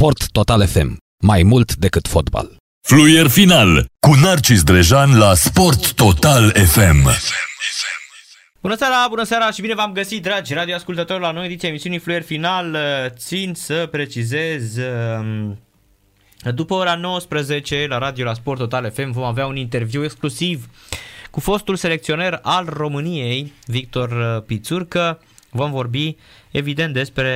Sport Total FM. Mai mult decât fotbal. Fluier final cu Narcis Drejan la Sport Total FM. Bună seara, bună seara și bine v-am găsit, dragi radioascultători, la noi ediția emisiunii Fluier Final. Țin să precizez, um, după ora 19 la radio la Sport Total FM vom avea un interviu exclusiv cu fostul selecționer al României, Victor Pițurcă. Vom vorbi, evident, despre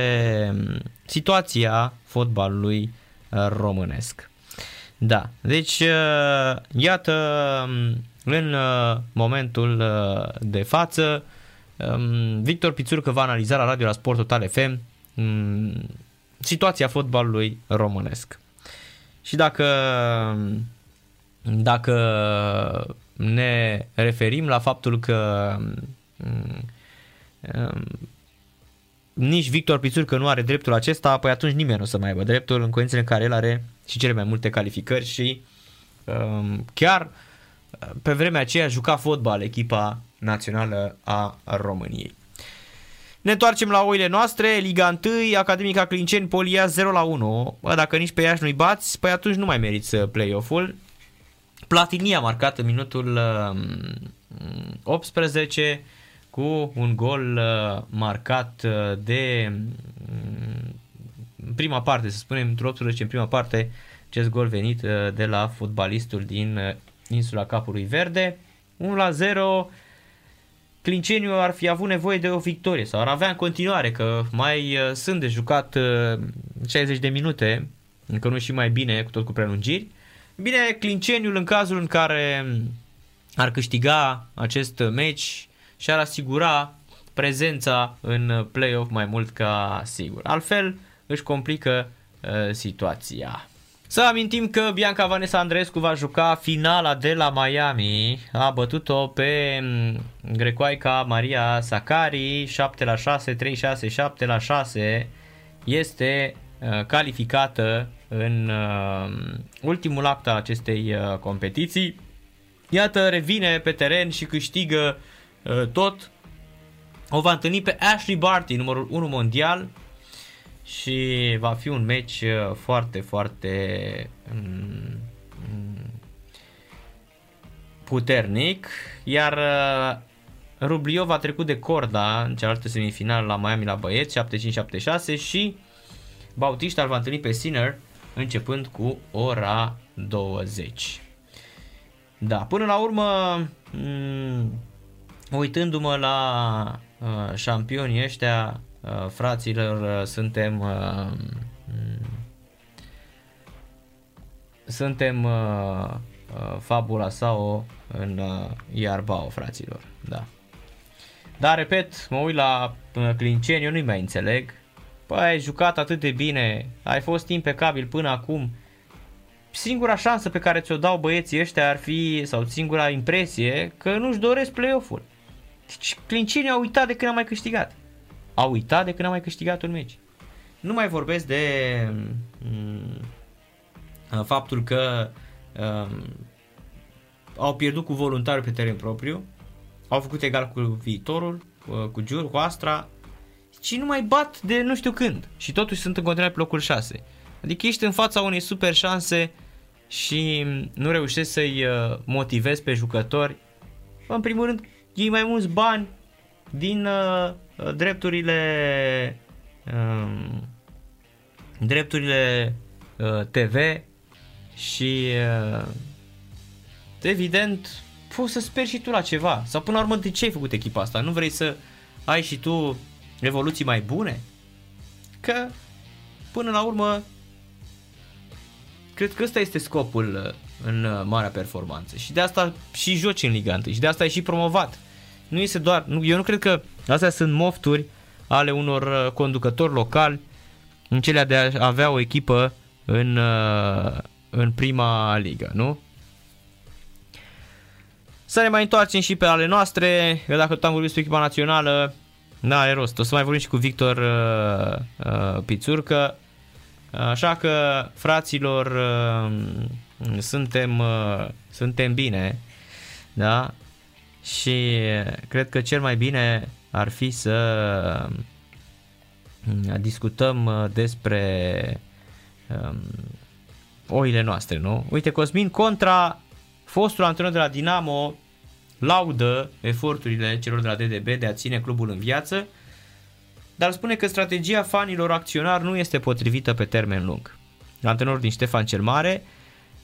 um, situația fotbalului uh, românesc. Da, deci uh, iată um, în uh, momentul de față um, Victor Pițurcă va analiza la radio la Sport Total FM um, situația fotbalului românesc. Și dacă dacă ne referim la faptul că nici Victor Pițurcă nu are dreptul acesta, păi atunci nimeni nu o să mai aibă dreptul în condițiile în care el are și cele mai multe calificări și um, chiar pe vremea aceea juca fotbal echipa națională a României. Ne întoarcem la oile noastre, Liga 1, Academica Clinceni, Polia 0 la 1. Bă, dacă nici pe Iași nu-i bați, păi atunci nu mai meriți uh, play-off-ul. Platini a marcat în minutul 18 um, cu un gol uh, marcat uh, de prima parte, să spunem, într 18 în prima parte, acest gol venit uh, de la fotbalistul din insula Capului Verde. 1 la 0, Clinceniu ar fi avut nevoie de o victorie sau ar avea în continuare, că mai sunt de jucat 60 de minute, încă nu și mai bine, cu tot cu prelungiri. Bine, Clinceniul în cazul în care ar câștiga acest meci, și-ar asigura prezența în play-off mai mult ca sigur. Altfel își complică uh, situația. Să amintim că Bianca Vanessa Andrescu va juca finala de la Miami. A bătut-o pe mm, grecoaica Maria Sakari 7 la 6, 3 6, 7 la 6. Este uh, calificată în uh, ultimul act al acestei uh, competiții. Iată, revine pe teren și câștigă uh, Uh, tot o va întâlni pe Ashley Barty, numărul 1 mondial și va fi un match uh, foarte, foarte um, puternic, iar uh, Rubliov a trecut de corda în cealaltă semifinală la Miami la băieți, 75-76 și Bautista îl va întâlni pe Sinner începând cu ora 20. Da, până la urmă um, uitându-mă la uh, șampionii ăștia, uh, fraților, uh, suntem uh, suntem uh, uh, fabula sau în uh, Iarbao, fraților, da. Dar, repet, mă uit la uh, Clinceni, eu nu-i mai înțeleg. Păi, ai jucat atât de bine, ai fost impecabil până acum. Singura șansă pe care ți-o dau băieții ăștia ar fi, sau singura impresie, că nu-și doresc play-off-ul. Deci Clincini a uitat de când a mai câștigat. A uitat de când a mai câștigat un meci. Nu mai vorbesc de mm, faptul că um, au pierdut cu voluntariu pe teren propriu, au făcut egal cu viitorul, cu, cu Giur, cu Astra și nu mai bat de nu știu când și totuși sunt în continuare pe locul 6. Adică ești în fața unei super șanse și nu reușești să-i uh, motivezi pe jucători. În primul rând, iei mai mulți bani din uh, drepturile uh, drepturile uh, TV și uh, evident poți să speri și tu la ceva sau până la urmă de ce ai făcut echipa asta? Nu vrei să ai și tu evoluții mai bune? Că până la urmă cred că ăsta este scopul uh, în uh, marea performanță și de asta și joci în Liga 1 și de asta ai și promovat nu este doar, nu, eu nu cred că astea sunt mofturi ale unor uh, conducători locali în cele de a avea o echipă în, uh, în prima ligă, nu? Să ne mai întoarcem și pe ale noastre, că dacă tot am vorbit despre echipa națională, n-are rost. O să mai vorbim și cu Victor uh, uh, Pițurcă. Așa că, fraților, uh, suntem, uh, suntem bine, da? Și cred că cel mai bine ar fi să mm, discutăm uh, despre um, oile noastre, nu? Uite, Cosmin contra fostul antrenor de la Dinamo laudă eforturile celor de la DDB de a ține clubul în viață, dar spune că strategia fanilor acționari nu este potrivită pe termen lung. Antrenorul din Ștefan cel Mare,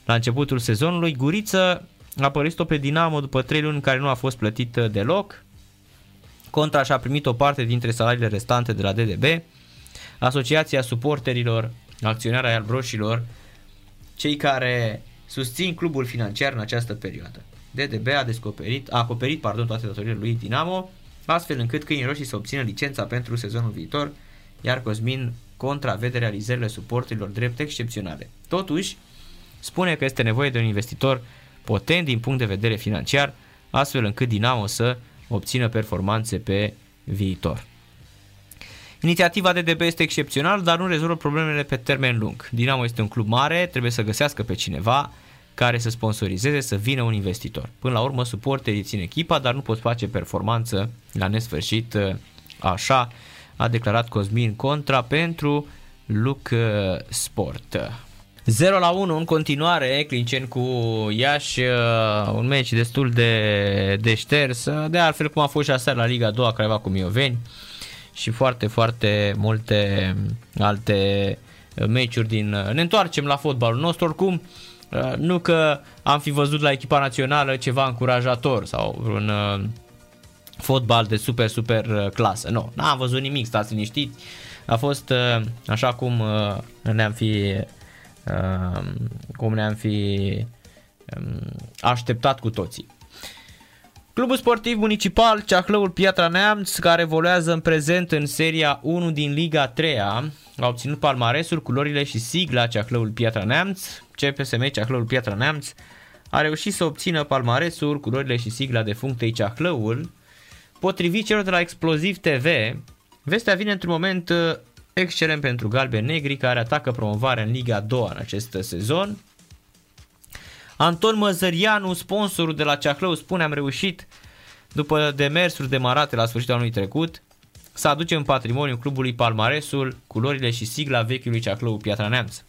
la începutul sezonului, Guriță a părăsit-o pe Dinamo după 3 luni în care nu a fost plătit deloc. Contra și-a primit o parte dintre salariile restante de la DDB. Asociația suporterilor acționari ai albroșilor, cei care susțin clubul financiar în această perioadă. DDB a descoperit, a acoperit pardon, toate datoriile lui Dinamo, astfel încât câinii roșii să obțină licența pentru sezonul viitor, iar Cosmin contravede realizările suporterilor drept excepționale. Totuși, spune că este nevoie de un investitor potent din punct de vedere financiar, astfel încât Dinamo să obțină performanțe pe viitor. Inițiativa DDB este excepțională, dar nu rezolvă problemele pe termen lung. Dinamo este un club mare, trebuie să găsească pe cineva care să sponsorizeze, să vină un investitor. Până la urmă, suporterii țin echipa, dar nu pot face performanță la nesfârșit așa, a declarat Cosmin Contra pentru Look Sport. 0 la 1 în continuare, Clincen cu Iași, uh, un meci destul de, de șters, de altfel cum a fost și aseară la Liga 2 Craiova cu Mioveni și foarte, foarte multe alte meciuri din... Ne întoarcem la fotbalul nostru, oricum uh, nu că am fi văzut la echipa națională ceva încurajator sau un uh, fotbal de super, super clasă. Nu, n-am văzut nimic, stați liniștiți. A fost așa cum ne-am fi cum ne-am fi așteptat cu toții. Clubul sportiv municipal Ceahlăul Piatra Neamț, care evoluează în prezent în seria 1 din Liga 3 a obținut palmaresul, culorile și sigla Ceahlăul Piatra Neamț. CPSM Ceahlăul Piatra Neamț a reușit să obțină palmaresul, culorile și sigla de functei Ceahlăul. Potrivit celor de la Exploziv TV, vestea vine într-un moment excelent pentru galben negri care atacă promovarea în Liga 2 în acest sezon. Anton Măzărianu, sponsorul de la Ceahlău, spune am reușit după demersuri demarate la sfârșitul anului trecut să aducem în patrimoniul clubului Palmaresul, culorile și sigla vechiului Ceahlău Piatra Neamț.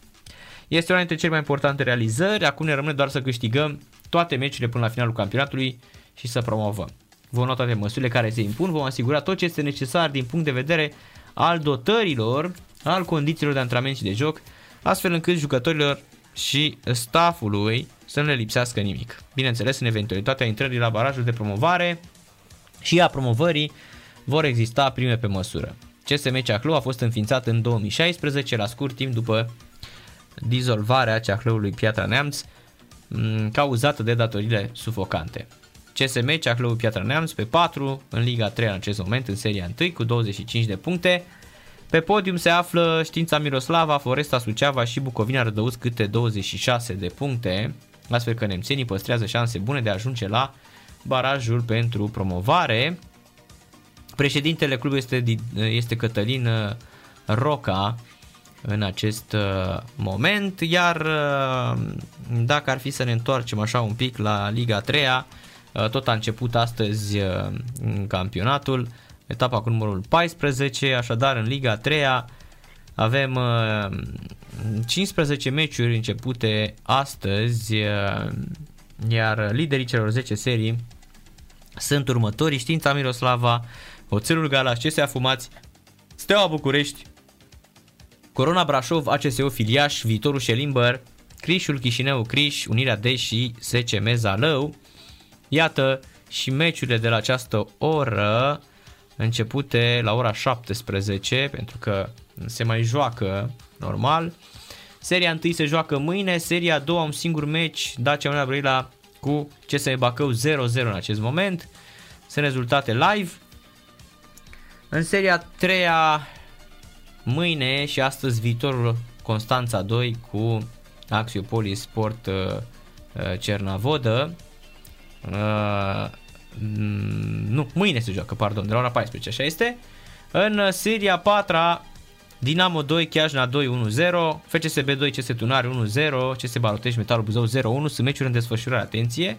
Este una dintre cele mai importante realizări, acum ne rămâne doar să câștigăm toate meciurile până la finalul campionatului și să promovăm. Vom lua toate măsurile care se impun, vom asigura tot ce este necesar din punct de vedere al dotărilor, al condițiilor de antrenament și de joc, astfel încât jucătorilor și staffului să nu le lipsească nimic. Bineînțeles, în eventualitatea intrării la barajul de promovare și a promovării vor exista prime pe măsură. CSM Ceahlu a fost înființat în 2016, la scurt timp după dizolvarea Ceahlăului Piatra Neamț, cauzată de datorile sufocante. CSM Ceahlău Piatra Neamț pe 4 în Liga 3 în acest moment în seria 1 cu 25 de puncte. Pe podium se află Știința Miroslava, Foresta Suceava și Bucovina Rădăuți câte 26 de puncte, astfel că nemțenii păstrează șanse bune de a ajunge la barajul pentru promovare. Președintele clubului este, este Cătălin Roca în acest uh, moment, iar uh, dacă ar fi să ne întoarcem așa un pic la Liga 3 Uh, tot a început astăzi uh, campionatul, etapa cu numărul 14, așadar în Liga 3 avem 15 uh, meciuri începute astăzi, iar liderii celor 10 serii sunt următorii, Știința Miroslava, Oțelul Galaș, CSA Fumați, Steaua București, Corona Brașov, ACSO Filiaș, Viitorul Șelimbăr, Crișul Chișinău Criș, Unirea D și SCM Zalău. Iată și meciurile de la această oră începute la ora 17 pentru că se mai joacă normal. Seria 1 se joacă mâine, seria 2 un singur meci, Dacia Unirea Brăila cu CSM Bacău 0-0 în acest moment. Sunt rezultate live. În seria 3 mâine și astăzi viitorul Constanța 2 cu Axiopolis Sport uh, uh, Cernavodă. Uh, nu, mâine se joacă, pardon, de la ora 14, așa este. În seria 4 Dinamo 2, Chiajna 2, 1-0, FCSB 2, CS Tunari 1-0, CS Barotești, Metalul Buzău 0-1, sunt meciuri în desfășurare, atenție.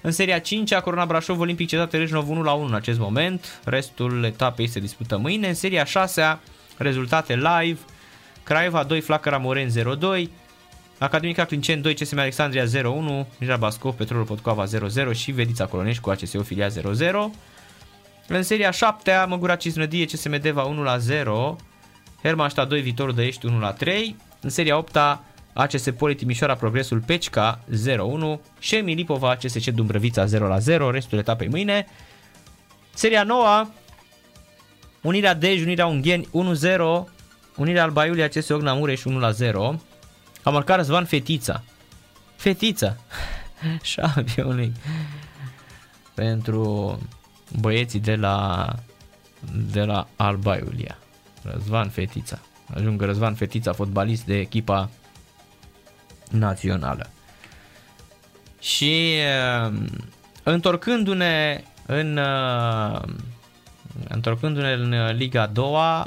În seria 5 Corona Brașov, Olimpic Cetate Rejnov 1 1 în acest moment, restul etapei se dispută mâine. În seria 6 rezultate live, Craiova 2, Flacăra Moren 0-2, Academica Clinceni 2, CSM Alexandria 0-1, Mira Bascov, Petrolul Potcoava 0-0 și Vedița Colonești cu ACSU Filia 0-0. În seria 7 Măgura Cisnădie, CSM Deva 1-0, Hermannstadt 2, Viitorul de Ești 1-3. În seria 8 ACS Poli Timișoara Progresul Pecica 0-1, Șemi Lipova CSC Dumbrăvița 0-0, restul etapei mâine. Seria 9 Unirea Dej, Unirea Ungheni 1-0, Unirea Alba Iulia CS Ogna Mureș 1-0. A marcat Răzvan Fetița. Fetița. Șampionic. Pentru băieții de la de la Alba Iulia. Răzvan Fetița. Ajungă Răzvan Fetița, fotbalist de echipa națională. Și uh, întorcându-ne în uh, întorcându-ne în Liga 2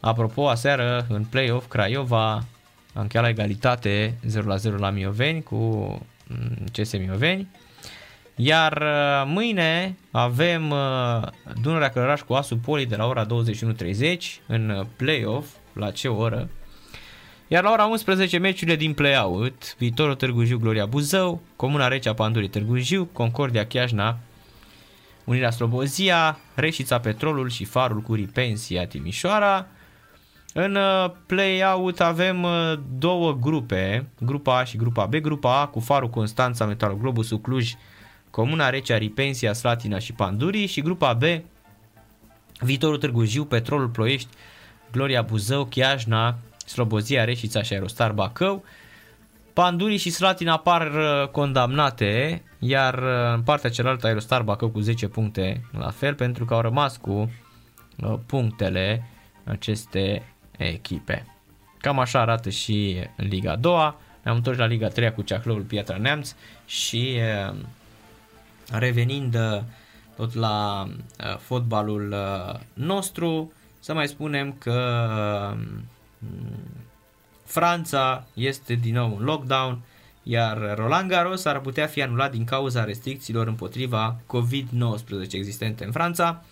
apropo, aseară în play-off Craiova a încheiat la egalitate 0-0 la Mioveni cu mm, CS Mioveni. Iar uh, mâine avem Dunărea Călăraș cu Asu Poli de la ora 21.30 în play-off, la ce oră? Iar la ora 11 meciurile din play-out, Viitorul Târgu Jiu, Gloria Buzău, Comuna Recea Pandurii Târgu Jiu, Concordia Chiajna, Unirea Slobozia, Reșița Petrolul și Farul cu Ripensia Timișoara. În uh, play-out avem uh, două grupe, grupa A și grupa B. Grupa A cu Farul Constanța, Metal Globusul Cluj, Comuna Recea, Ripensia, Slatina și Pandurii și grupa B, Viitorul Târgu Jiu, Petrolul Ploiești, Gloria Buzău, Chiajna, Slobozia, Reșița și Aerostar Bacău. Pandurii și Slatina apar uh, condamnate, iar uh, în partea cealaltă Aerostar Bacău cu 10 puncte la fel, pentru că au rămas cu uh, punctele aceste echipe. Cam așa arată și Liga 2 Ne-am întors la Liga 3 cu Ceahlăul Piatra Neamț și revenind tot la fotbalul nostru, să mai spunem că Franța este din nou în lockdown, iar Roland Garros ar putea fi anulat din cauza restricțiilor împotriva COVID-19 existente în Franța.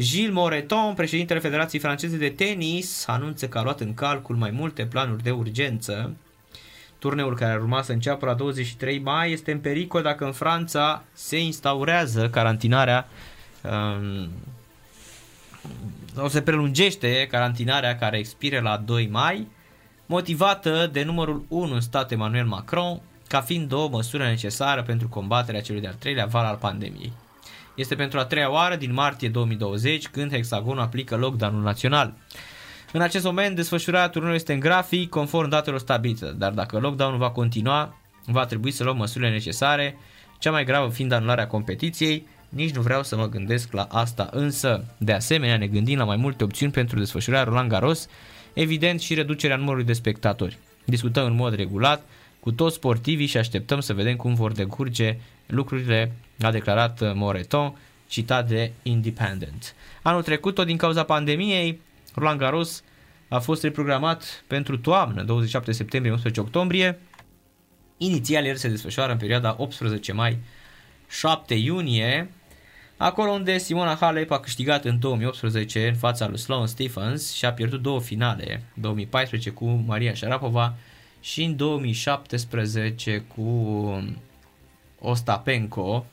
Gilles Moreton, președintele Federației Franceze de Tenis, anunță că a luat în calcul mai multe planuri de urgență. Turneul care ar urma să înceapă la 23 mai este în pericol dacă în Franța se instaurează carantinarea um, sau se prelungește carantinarea care expire la 2 mai, motivată de numărul 1 în stat Emmanuel Macron, ca fiind o măsură necesară pentru combaterea celui de-al treilea val al pandemiei. Este pentru a treia oară din martie 2020 când Hexagonul aplică lockdown-ul național. În acest moment, desfășurarea turnului este în grafic, conform datelor stabilite, dar dacă lockdown-ul va continua, va trebui să luăm măsurile necesare, cea mai gravă fiind anularea competiției, nici nu vreau să mă gândesc la asta, însă, de asemenea, ne gândim la mai multe opțiuni pentru desfășurarea Roland Garros, evident și reducerea numărului de spectatori. Discutăm în mod regulat cu toți sportivii și așteptăm să vedem cum vor decurge lucrurile, a declarat Moreton, citat de Independent. Anul trecut, tot din cauza pandemiei, Roland Garros a fost reprogramat pentru toamnă, 27 septembrie-11 octombrie. Inițial el se desfășoară în perioada 18 mai 7 iunie Acolo unde Simona Halep a câștigat în 2018 în fața lui Sloane Stephens și a pierdut două finale, 2014 cu Maria Sharapova și în 2017 cu Ostapenko.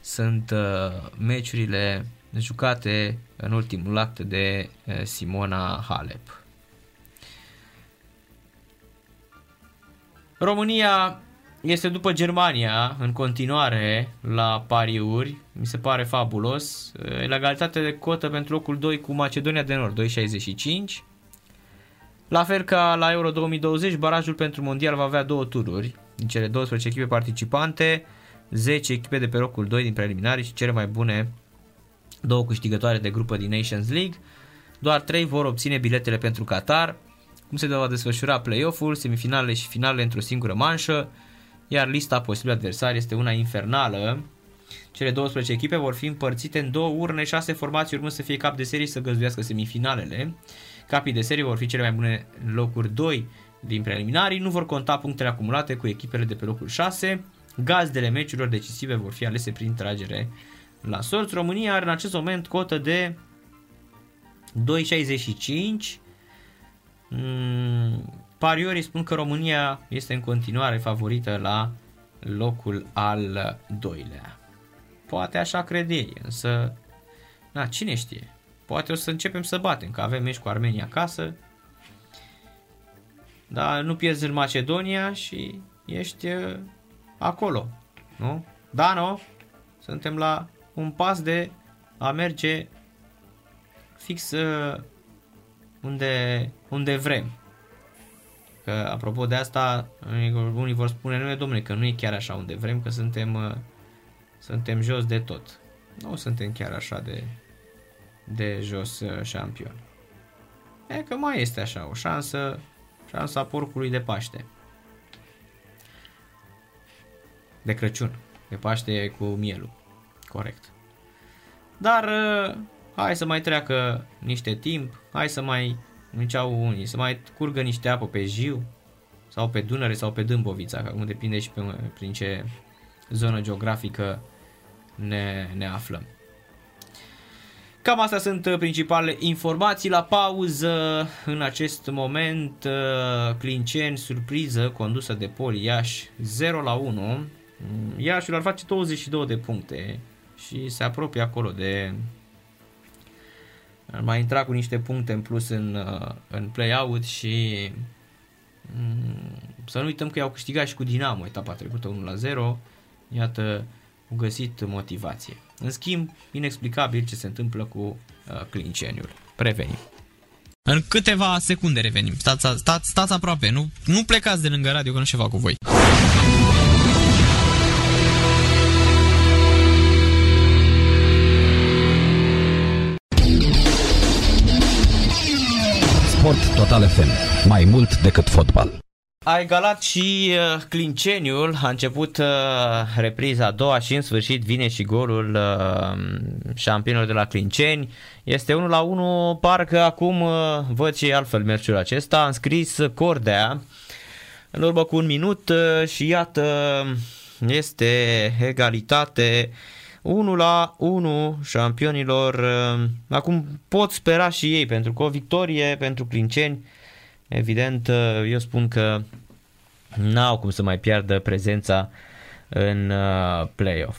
Sunt uh, meciurile jucate în ultimul act de uh, Simona Halep. România este după Germania în continuare la pariuri, mi se pare fabulos. Legalitate de cotă pentru locul 2 cu Macedonia de Nord, 2,65. La fel ca la Euro 2020, barajul pentru mondial va avea două tururi din cele 12 echipe participante, 10 echipe de pe locul 2 din preliminari și cele mai bune două câștigătoare de grupă din Nations League. Doar 3 vor obține biletele pentru Qatar. Cum se va desfășura play-off-ul, semifinalele și finalele într-o singură manșă iar lista posibilă adversari este una infernală. Cele 12 echipe vor fi împărțite în două urne, 6 formații urmând să fie cap de serie să găzduiască semifinalele. Capii de serie vor fi cele mai bune locuri 2 din preliminarii, nu vor conta punctele acumulate cu echipele de pe locul 6. Gazdele meciurilor decisive vor fi alese prin tragere la sorți. România are în acest moment cotă de 2,65 Mm, pariorii spun că România este în continuare favorită la locul al doilea. Poate așa crede ei, însă, na, cine știe? Poate o să începem să batem, că avem meci cu Armenia acasă, dar nu pierzi în Macedonia și ești uh, acolo, nu? Da, nu? Suntem la un pas de a merge fix uh, unde, unde vrem. Că apropo de asta, unii vor spune, nu e domnule, că nu e chiar așa unde vrem, că suntem, uh, suntem jos de tot. Nu suntem chiar așa de, de jos uh, șampion. E că mai este așa, o șansă, șansa porcului de Paște. De Crăciun. De Paște cu mielul. Corect. Dar uh, hai să mai treacă niște timp, hai să mai, ziceau unii, să mai curgă niște apă pe Jiu sau pe Dunăre sau pe Dâmbovița, că acum depinde și pe, prin ce zonă geografică ne, ne aflăm. Cam astea sunt uh, principalele informații. La pauză, în acest moment, uh, Clinceni, surpriză, condusă de Poli Iași, 0 la 1. Mm, Iașiul ar face 22 de puncte și se apropie acolo de ar mai intra cu niște puncte în plus în, uh, în play-out și mm, să nu uităm că i-au câștigat și cu Dinamo etapa trecută 1 la 0. Iată, au găsit motivație. În schimb, inexplicabil ce se întâmplă cu uh, Clinceniul. Prevenim. În câteva secunde revenim. Stați, stați, stați aproape, nu, nu plecați de lângă radio că nu ceva cu voi. Sport Total FM. Mai mult decât fotbal. A egalat și uh, Clinceniul, a început uh, repriza a doua și în sfârșit vine și golul uh, șampionilor de la Clinceni. Este 1 la 1, parcă acum uh, văd ce altfel meciul acesta. Am scris Cordea în urmă cu un minut uh, și iată este egalitate 1 la 1 șampionilor. Uh, acum pot spera și ei pentru că o victorie pentru Clinceni Evident, uh, eu spun că n-au cum să mai piardă prezența în uh, playoff.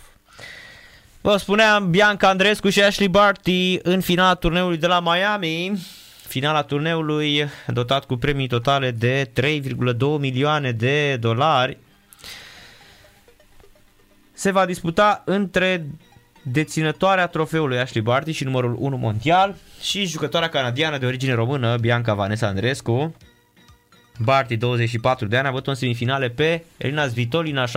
Vă spuneam, Bianca Andrescu și Ashley Barty în finala turneului de la Miami. Finala turneului dotat cu premii totale de 3,2 milioane de dolari. Se va disputa între deținătoarea trofeului Ashley Barty și numărul 1 mondial și jucătoarea canadiană de origine română Bianca Vanessa Andrescu. Barty, 24 de ani, a avut în semifinale pe Elina Svitolina 6-3-6-3.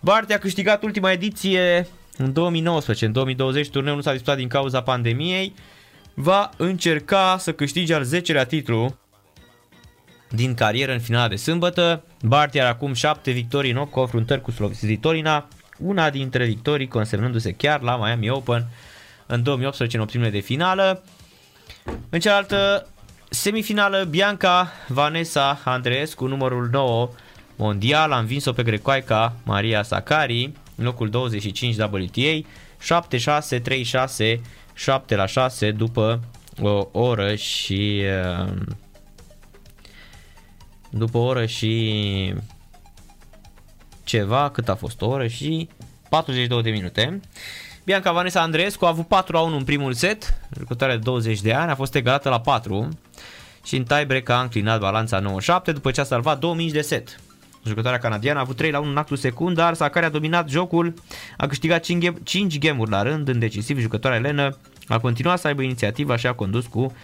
Barty a câștigat ultima ediție în 2019. În 2020 turneul nu s-a disputat din cauza pandemiei. Va încerca să câștige al 10-lea titlu din carieră în finala de sâmbătă. Barty are acum 7 victorii în 8 confruntări cu Svitolina, una dintre victorii consemnându-se chiar la Miami Open în 2018 în optimile de finală. În cealaltă semifinală, Bianca Vanessa Andreescu, numărul 9 mondial, a învins-o pe grecoaica Maria Sakari, în locul 25 WTA, 7-6, 3-6, 7 la 6 după o oră și uh, după o oră și ceva, cât a fost o oră și 42 de minute. Bianca Vanessa Andreescu a avut 4 la 1 în primul set, jucătoare de 20 de ani, a fost egalată la 4 și în tiebreak a înclinat balanța 97 după ce a salvat 2000 de set. Jucătoarea canadiană a avut 3 la 1 în actul secund, dar Sakari a dominat jocul, a câștigat 5, game, 5 game-uri la rând, în decisiv jucătoarea Elenă a continuat să aibă inițiativa și a condus cu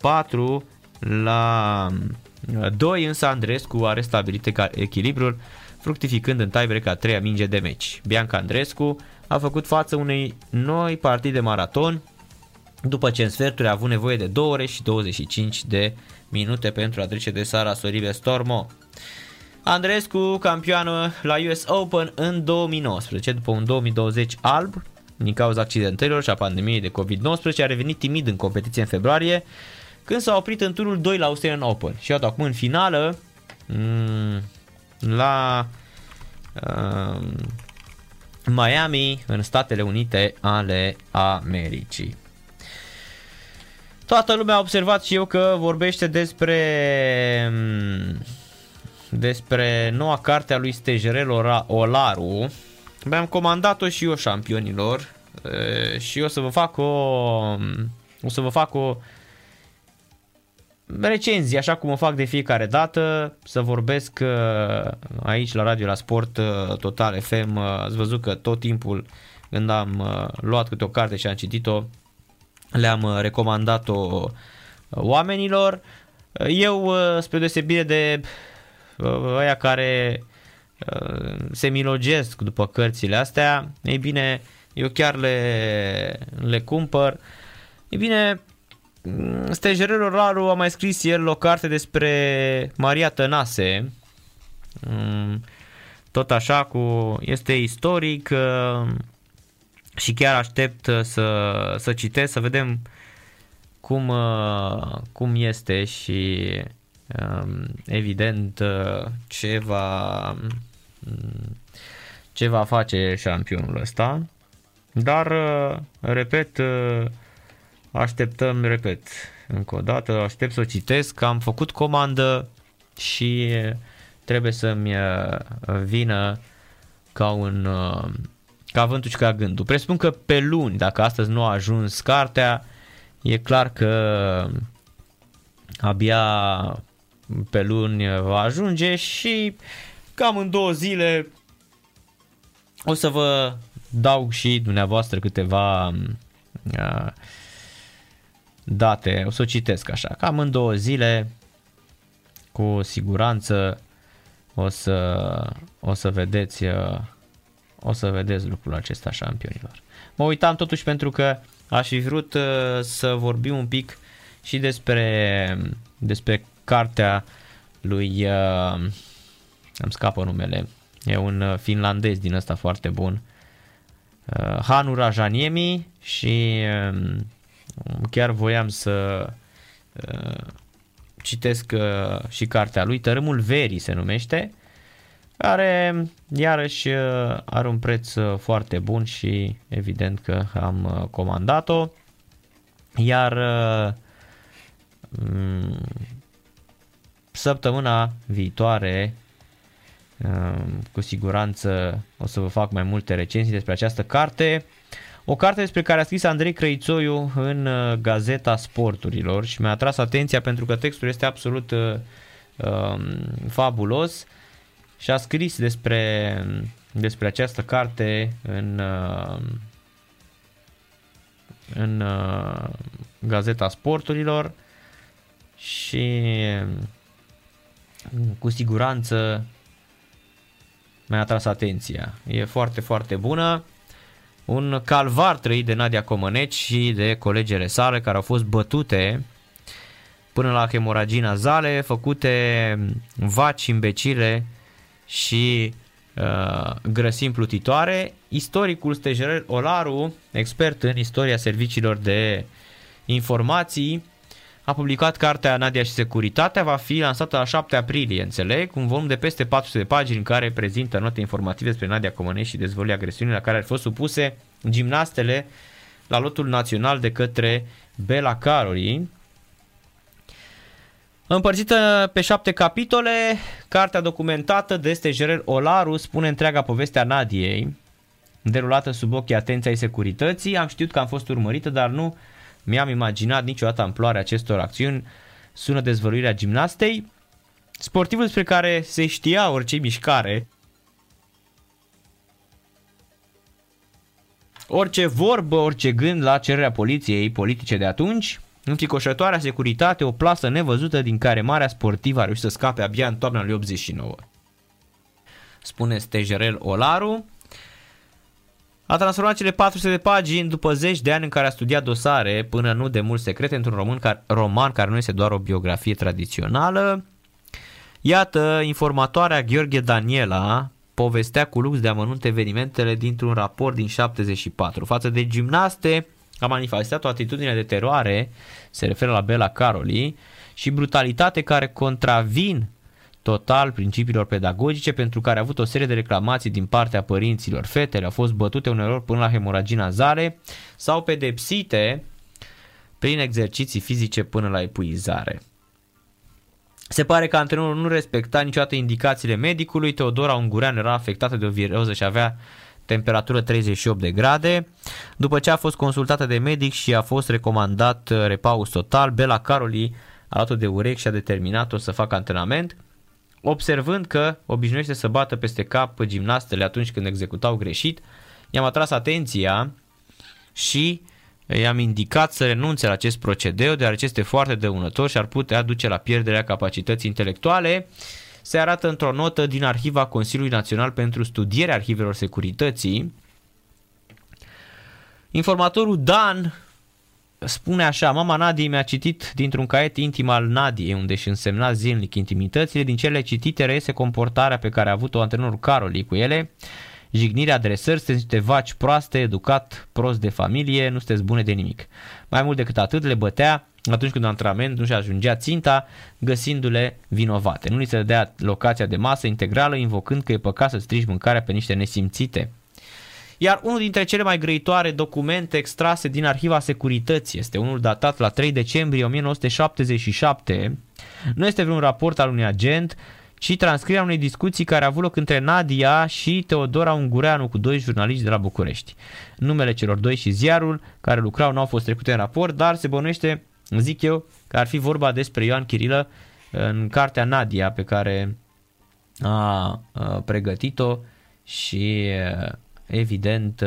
4 la 2, însă Andrescu a restabilit echilibrul, fructificând în tiebreak a treia minge de meci. Bianca Andrescu a făcut față unei noi partide maraton, după ce în sferturi a avut nevoie de 2 ore și 25 de minute pentru a trece de Sara Soribe Stormo. Andrescu, campioană la US Open în 2019, după un 2020 alb, din cauza accidentărilor și a pandemiei de COVID-19, a revenit timid în competiție în februarie, când s-a oprit în turul 2 la Australian Open. Și iată acum în finală, mm, la uh, Miami, în Statele Unite ale Americii. Toată lumea a observat și eu că vorbește despre despre noua carte a lui Stejerel Olaru. Mi-am comandat-o și eu șampionilor și o să vă fac o o să vă fac o recenzie, așa cum o fac de fiecare dată, să vorbesc aici la radio, la Sport Total FM. Ați văzut că tot timpul când am luat câte o carte și am citit-o, le-am recomandat-o oamenilor. Eu, spre deosebire de ăia care se milogesc după cărțile astea, ei bine, eu chiar le, le cumpăr. Ei bine, Stejerelor Raru a mai scris el o carte despre Maria Tănase, mm, tot așa cu, este istoric și chiar aștept să, să citesc, să vedem cum, cum este și um, evident ce va, ce va face șampionul ăsta. Dar, repet, așteptăm, repet, încă o dată, aștept să o citesc, am făcut comandă și trebuie să-mi vină ca un ca vântul și ca gândul. Presupun că pe luni, dacă astăzi nu a ajuns cartea, e clar că abia pe luni va ajunge și cam în două zile o să vă dau și dumneavoastră câteva uh, date, o să o citesc așa, cam în două zile cu siguranță o să, o să vedeți uh, o să vedeți lucrul acesta șampionilor. Mă uitam totuși pentru că aș fi vrut uh, să vorbim un pic și despre, despre cartea lui, uh, îmi scapă numele, e un uh, finlandez din ăsta foarte bun, uh, Hanu Rajaniemi și uh, chiar voiam să uh, citesc uh, și cartea lui, Tărâmul Verii se numește, care iarăși uh, are un preț uh, foarte bun și evident că am uh, comandat-o. Iar uh, mm, săptămâna viitoare um, cu siguranță o să vă fac mai multe recenzii despre această carte. O carte despre care a scris Andrei Crăițoiu în uh, Gazeta Sporturilor și mi-a atras atenția pentru că textul este absolut uh, um, fabulos și a scris despre, despre această carte în, uh, în uh, Gazeta Sporturilor și cu siguranță mi-a atras atenția. E foarte, foarte bună. Un calvar trăit de Nadia Comăneci și de colegele sale care au fost bătute până la hemoragina zale, făcute vaci imbecile și uh, grăsimi plutitoare. Istoricul Stejerel Olaru, expert în istoria serviciilor de informații, a publicat cartea Nadia și Securitatea, va fi lansată la 7 aprilie, înțeleg, un volum de peste 400 de pagini în care prezintă note informative despre Nadia Comănești și dezvăluie agresiunile la care au fost supuse gimnastele la lotul național de către Bela Caroli. Împărțită pe șapte capitole, cartea documentată de Stejerel Olaru spune întreaga poveste a Nadiei, derulată sub ochii atenției securității. Am știut că am fost urmărită, dar nu mi-am imaginat niciodată amploarea acestor acțiuni. Sună dezvăluirea gimnastei. Sportivul despre care se știa orice mișcare, orice vorbă, orice gând la cererea poliției politice de atunci, înfricoșătoarea securitate, o plasă nevăzută din care marea sportivă a reușit să scape abia în toamna lui 89. Spune Stejerel Olaru, a transformat cele 400 de pagini după zeci de ani în care a studiat dosare până nu de mult secrete într-un roman, roman care nu este doar o biografie tradițională. Iată, informatoarea Gheorghe Daniela povestea cu lux de amănunt evenimentele dintr-un raport din 74. Față de gimnaste, a manifestat o atitudine de teroare, se referă la Bela Caroli, și brutalitate care contravin total principiilor pedagogice pentru care a avut o serie de reclamații din partea părinților. Fetele au fost bătute uneori până la hemoragina zare sau pedepsite prin exerciții fizice până la epuizare. Se pare că antrenorul nu respecta niciodată indicațiile medicului. Teodora Ungurean era afectată de o viroză și avea temperatură 38 de grade. După ce a fost consultată de medic și a fost recomandat uh, repaus total, Bela Caroli a luat-o de urechi și a determinat-o să facă antrenament, observând că obișnuiește să bată peste cap gimnastele atunci când executau greșit, i-am atras atenția și i-am indicat să renunțe la acest procedeu, deoarece este foarte dăunător și ar putea duce la pierderea capacității intelectuale. Se arată într-o notă din arhiva Consiliului Național pentru Studierea Arhivelor Securității. Informatorul Dan spune așa, mama Nadiei mi-a citit dintr-un caiet intim al Nadiei, unde își însemna zilnic intimitățile, din cele citite reiese comportarea pe care a avut-o antrenorul Caroli cu ele, jignire, adresări, sunteți niște vaci proaste, educat, prost de familie, nu sunteți bune de nimic. Mai mult decât atât, le bătea atunci când antrenament nu și ajungea ținta, găsindu-le vinovate. Nu li se dea locația de masă integrală, invocând că e păcat să strici mâncarea pe niște nesimțite. Iar unul dintre cele mai grăitoare documente extrase din arhiva securității este unul datat la 3 decembrie 1977. Nu este vreun raport al unui agent, ci transcrierea unei discuții care a avut loc între Nadia și Teodora Ungureanu cu doi jurnaliști de la București. Numele celor doi și ziarul care lucrau nu au fost trecute în raport, dar se bănuiește, zic eu, că ar fi vorba despre Ioan Chirilă în cartea Nadia pe care a pregătit-o și evident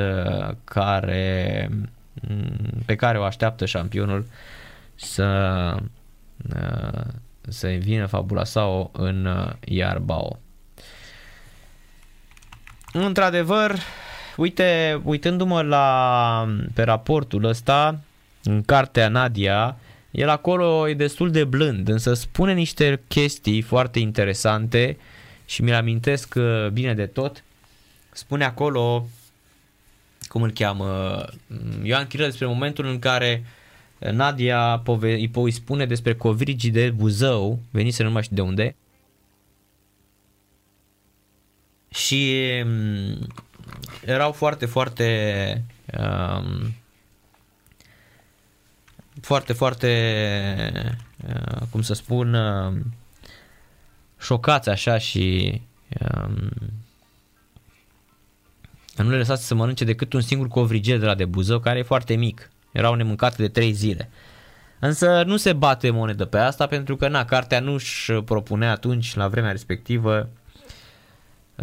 care, pe care o așteaptă șampionul să să vină fabula sau în uh, Iarbao. Într-adevăr, uite, uitându-mă la, pe raportul ăsta, în cartea Nadia, el acolo e destul de blând, însă spune niște chestii foarte interesante și mi-l amintesc uh, bine de tot. Spune acolo, cum îl cheamă, Ioan Chiril despre momentul în care uh, Nadia pove- îi spune despre covrigii de Buzău, venise numai și de unde. Și um, erau foarte, foarte um, foarte, foarte uh, cum să spun uh, șocați așa și um, nu le lăsați să mănânce decât un singur covriger de la de Buzău care e foarte mic erau nemâncate de 3 zile. Însă nu se bate monedă pe asta pentru că na, cartea nu își propunea atunci, la vremea respectivă,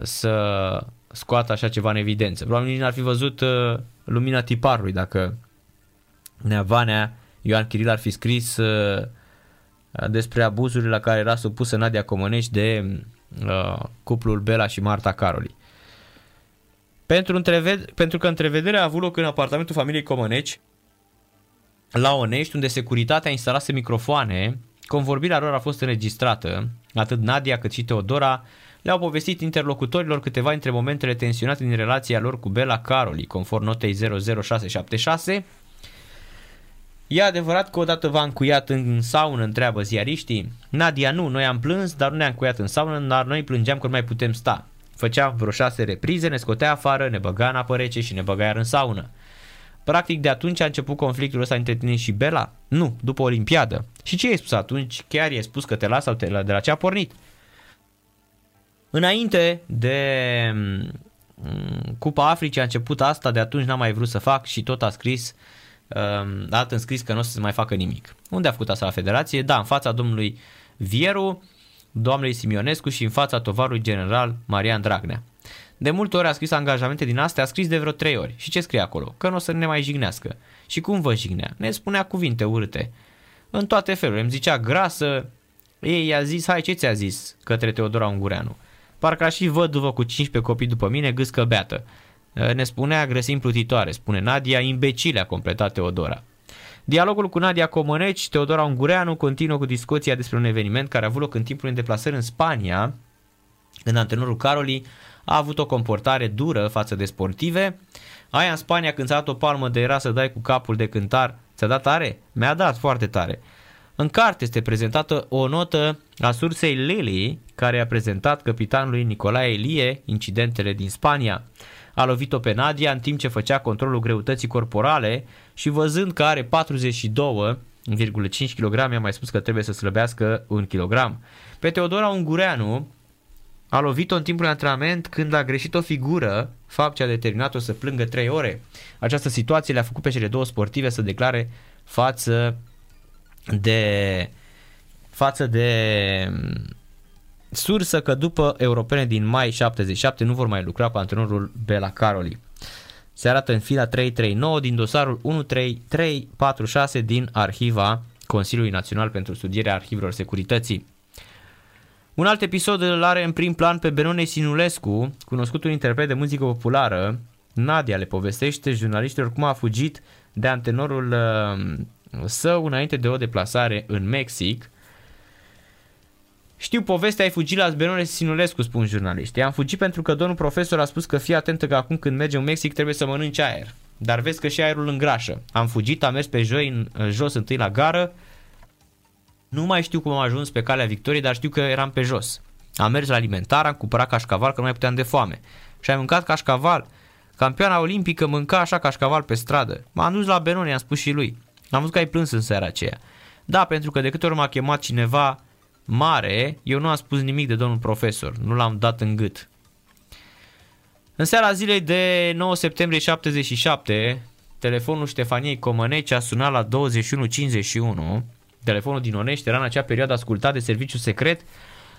să scoată așa ceva în evidență. Probabil nici n-ar fi văzut uh, lumina tiparului dacă Neavanea Ioan Chiril ar fi scris uh, despre abuzurile la care era supusă Nadia Comănești de uh, cuplul Bela și Marta Caroli. Pentru, întreved- pentru că întrevederea a avut loc în apartamentul familiei Comăneci, la Onești, unde securitatea instalase microfoane, convorbirea lor a fost înregistrată. Atât Nadia cât și Teodora le-au povestit interlocutorilor câteva dintre momentele tensionate din relația lor cu Bela Caroli, conform notei 00676. E adevărat că odată v-a încuiat în saună, întreabă ziariștii. Nadia nu, noi am plâns, dar nu ne-am încuiat în saună, dar noi plângeam că nu mai putem sta. Făceam vreo șase reprize, ne scotea afară, ne băga în apă rece și ne băga iar în saună. Practic de atunci a început conflictul ăsta între tine și Bela? Nu, după Olimpiadă. Și ce ai spus atunci? Chiar i-ai spus că te las sau te, de la ce a pornit? Înainte de mm, Cupa Africii a început asta, de atunci n-am mai vrut să fac și tot a scris, um, a dat în scris că nu o să se mai facă nimic. Unde a făcut asta la federație? Da, în fața domnului Vieru, doamnei Simionescu și în fața tovarului general Marian Dragnea. De multe ori a scris angajamente din astea, a scris de vreo trei ori. Și ce scrie acolo? Că nu o să ne mai jignească. Și cum vă jignea? Ne spunea cuvinte urâte. În toate felurile. Îmi zicea grasă. Ei i-a zis, hai ce ți-a zis către Teodora Ungureanu. Parcă și văduvă cu 15 copii după mine, gâscă beată. Ne spunea grăsim plutitoare, spune Nadia, imbecile a completat Teodora. Dialogul cu Nadia Comăneci, Teodora Ungureanu continuă cu discuția despre un eveniment care a avut loc în timpul unei deplasări în Spania, când antrenorul Caroli a avut o comportare dură față de sportive. Aia în Spania când ți-a dat o palmă de era să dai cu capul de cântar, ți-a dat tare? Mi-a dat foarte tare. În carte este prezentată o notă a sursei Lely, care a prezentat capitanului Nicolae Elie incidentele din Spania. A lovit-o pe Nadia în timp ce făcea controlul greutății corporale și văzând că are 42,5 kg, a mai spus că trebuie să slăbească un kg. Pe Teodora Ungureanu a lovit-o în timpul antrenament când a greșit o figură, fapt ce a determinat-o să plângă 3 ore. Această situație le-a făcut pe cele două sportive să declare față de față de mm, sursă că după europene din mai 77 nu vor mai lucra cu antrenorul Bela Caroli. Se arată în fila 339 din dosarul 13346 din arhiva Consiliului Național pentru Studierea Arhivelor Securității. Un alt episod îl are în prim plan pe Benone Sinulescu, cunoscut un interpret de muzică populară. Nadia le povestește jurnaliștilor cum a fugit de antenorul uh, său înainte de o deplasare în Mexic. Știu povestea, ai fugit la Benone Sinulescu, spun jurnaliștii. Am fugit pentru că domnul profesor a spus că fii atentă că acum când mergem în Mexic trebuie să mănânci aer. Dar vezi că și aerul îngrașă. Am fugit, am mers pe joi, în, jos întâi la gară, nu mai știu cum am ajuns pe calea victoriei, dar știu că eram pe jos. Am mers la alimentar, am cumpărat cașcaval că nu mai puteam de foame. Și am mâncat cașcaval. Campioana olimpică mânca așa cașcaval pe stradă. M-am dus la Benoni, am spus și lui. Am văzut că ai plâns în seara aceea. Da, pentru că de câte ori m-a chemat cineva mare, eu nu am spus nimic de domnul profesor. Nu l-am dat în gât. În seara zilei de 9 septembrie 77, telefonul Ștefaniei Comăneci a sunat la 2151 Telefonul din Onești era în acea perioadă ascultat de serviciu secret.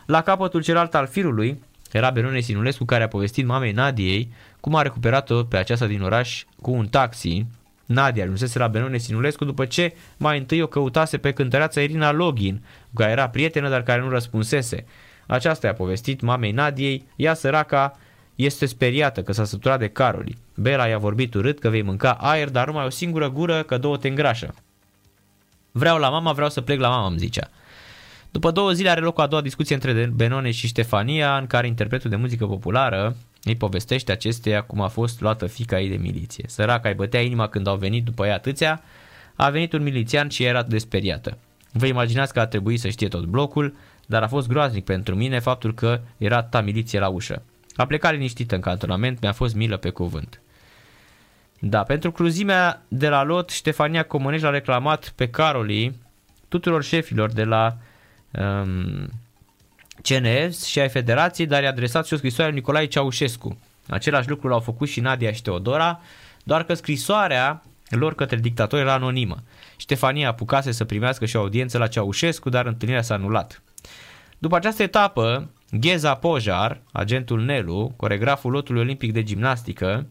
La capătul celălalt al firului era Benone Sinulescu care a povestit mamei Nadiei cum a recuperat-o pe aceasta din oraș cu un taxi. Nadia ajunsese la Benone Sinulescu după ce mai întâi o căutase pe cântăreața Irina Login, cu care era prietenă, dar care nu răspunsese. Aceasta i-a povestit mamei Nadiei, ea săraca este speriată că s-a săturat de Caroli. Bela i-a vorbit urât că vei mânca aer, dar numai o singură gură că două te îngrașă. Vreau la mama, vreau să plec la mama, îmi zicea. După două zile are loc o a doua discuție între Benone și Ștefania, în care interpretul de muzică populară îi povestește acesteia cum a fost luată fica ei de miliție. Săraca îi bătea inima când au venit după ea atâția, a venit un milițian și era desperiată. Vă imaginați că a trebuit să știe tot blocul, dar a fost groaznic pentru mine faptul că era ta miliție la ușă. A plecat liniștită în cantonament, mi-a fost milă pe cuvânt. Da, pentru cruzimea de la lot, Ștefania Comunești a reclamat pe Caroli tuturor șefilor de la um, CNS și ai federației, dar i-a adresat și o scrisoare lui Nicolae Ceaușescu. Același lucru l-au făcut și Nadia și Teodora, doar că scrisoarea lor către dictator era anonimă. Ștefania apucase să primească și o audiență la Ceaușescu, dar întâlnirea s-a anulat. După această etapă, Gheza Pojar, agentul Nelu, coregraful lotului olimpic de gimnastică,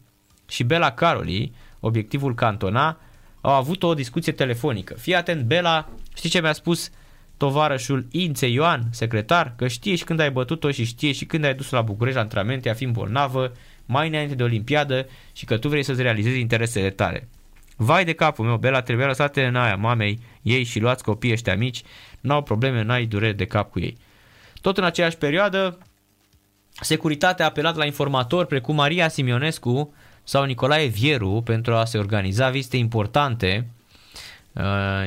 și Bela Caroli, obiectivul Cantona, au avut o discuție telefonică. Fii atent, Bela, știi ce mi-a spus tovarășul Ințe Ioan, secretar, că știe și când ai bătut-o și știe și când ai dus la București la antrenamente, a fiind bolnavă, mai înainte de Olimpiadă și că tu vrei să-ți realizezi interesele tale. Vai de capul meu, Bela, trebuie lăsate în aia mamei ei și luați copiii ăștia mici, n-au probleme, n-ai dureri de cap cu ei. Tot în aceeași perioadă, securitatea a apelat la informatori precum Maria Simionescu, sau Nicolae Vieru pentru a se organiza vizite importante uh,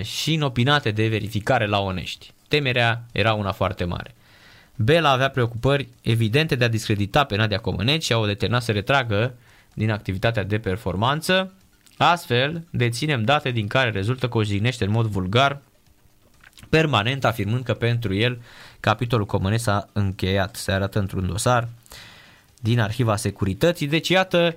și inopinate de verificare la Onești. Temerea era una foarte mare. Bela avea preocupări evidente de a discredita pe Nadia Comăneci și a o determinat să retragă din activitatea de performanță. Astfel, deținem date din care rezultă că o jignește în mod vulgar, permanent afirmând că pentru el capitolul Comăneci s-a încheiat. Se arată într-un dosar din Arhiva Securității. Deci, iată,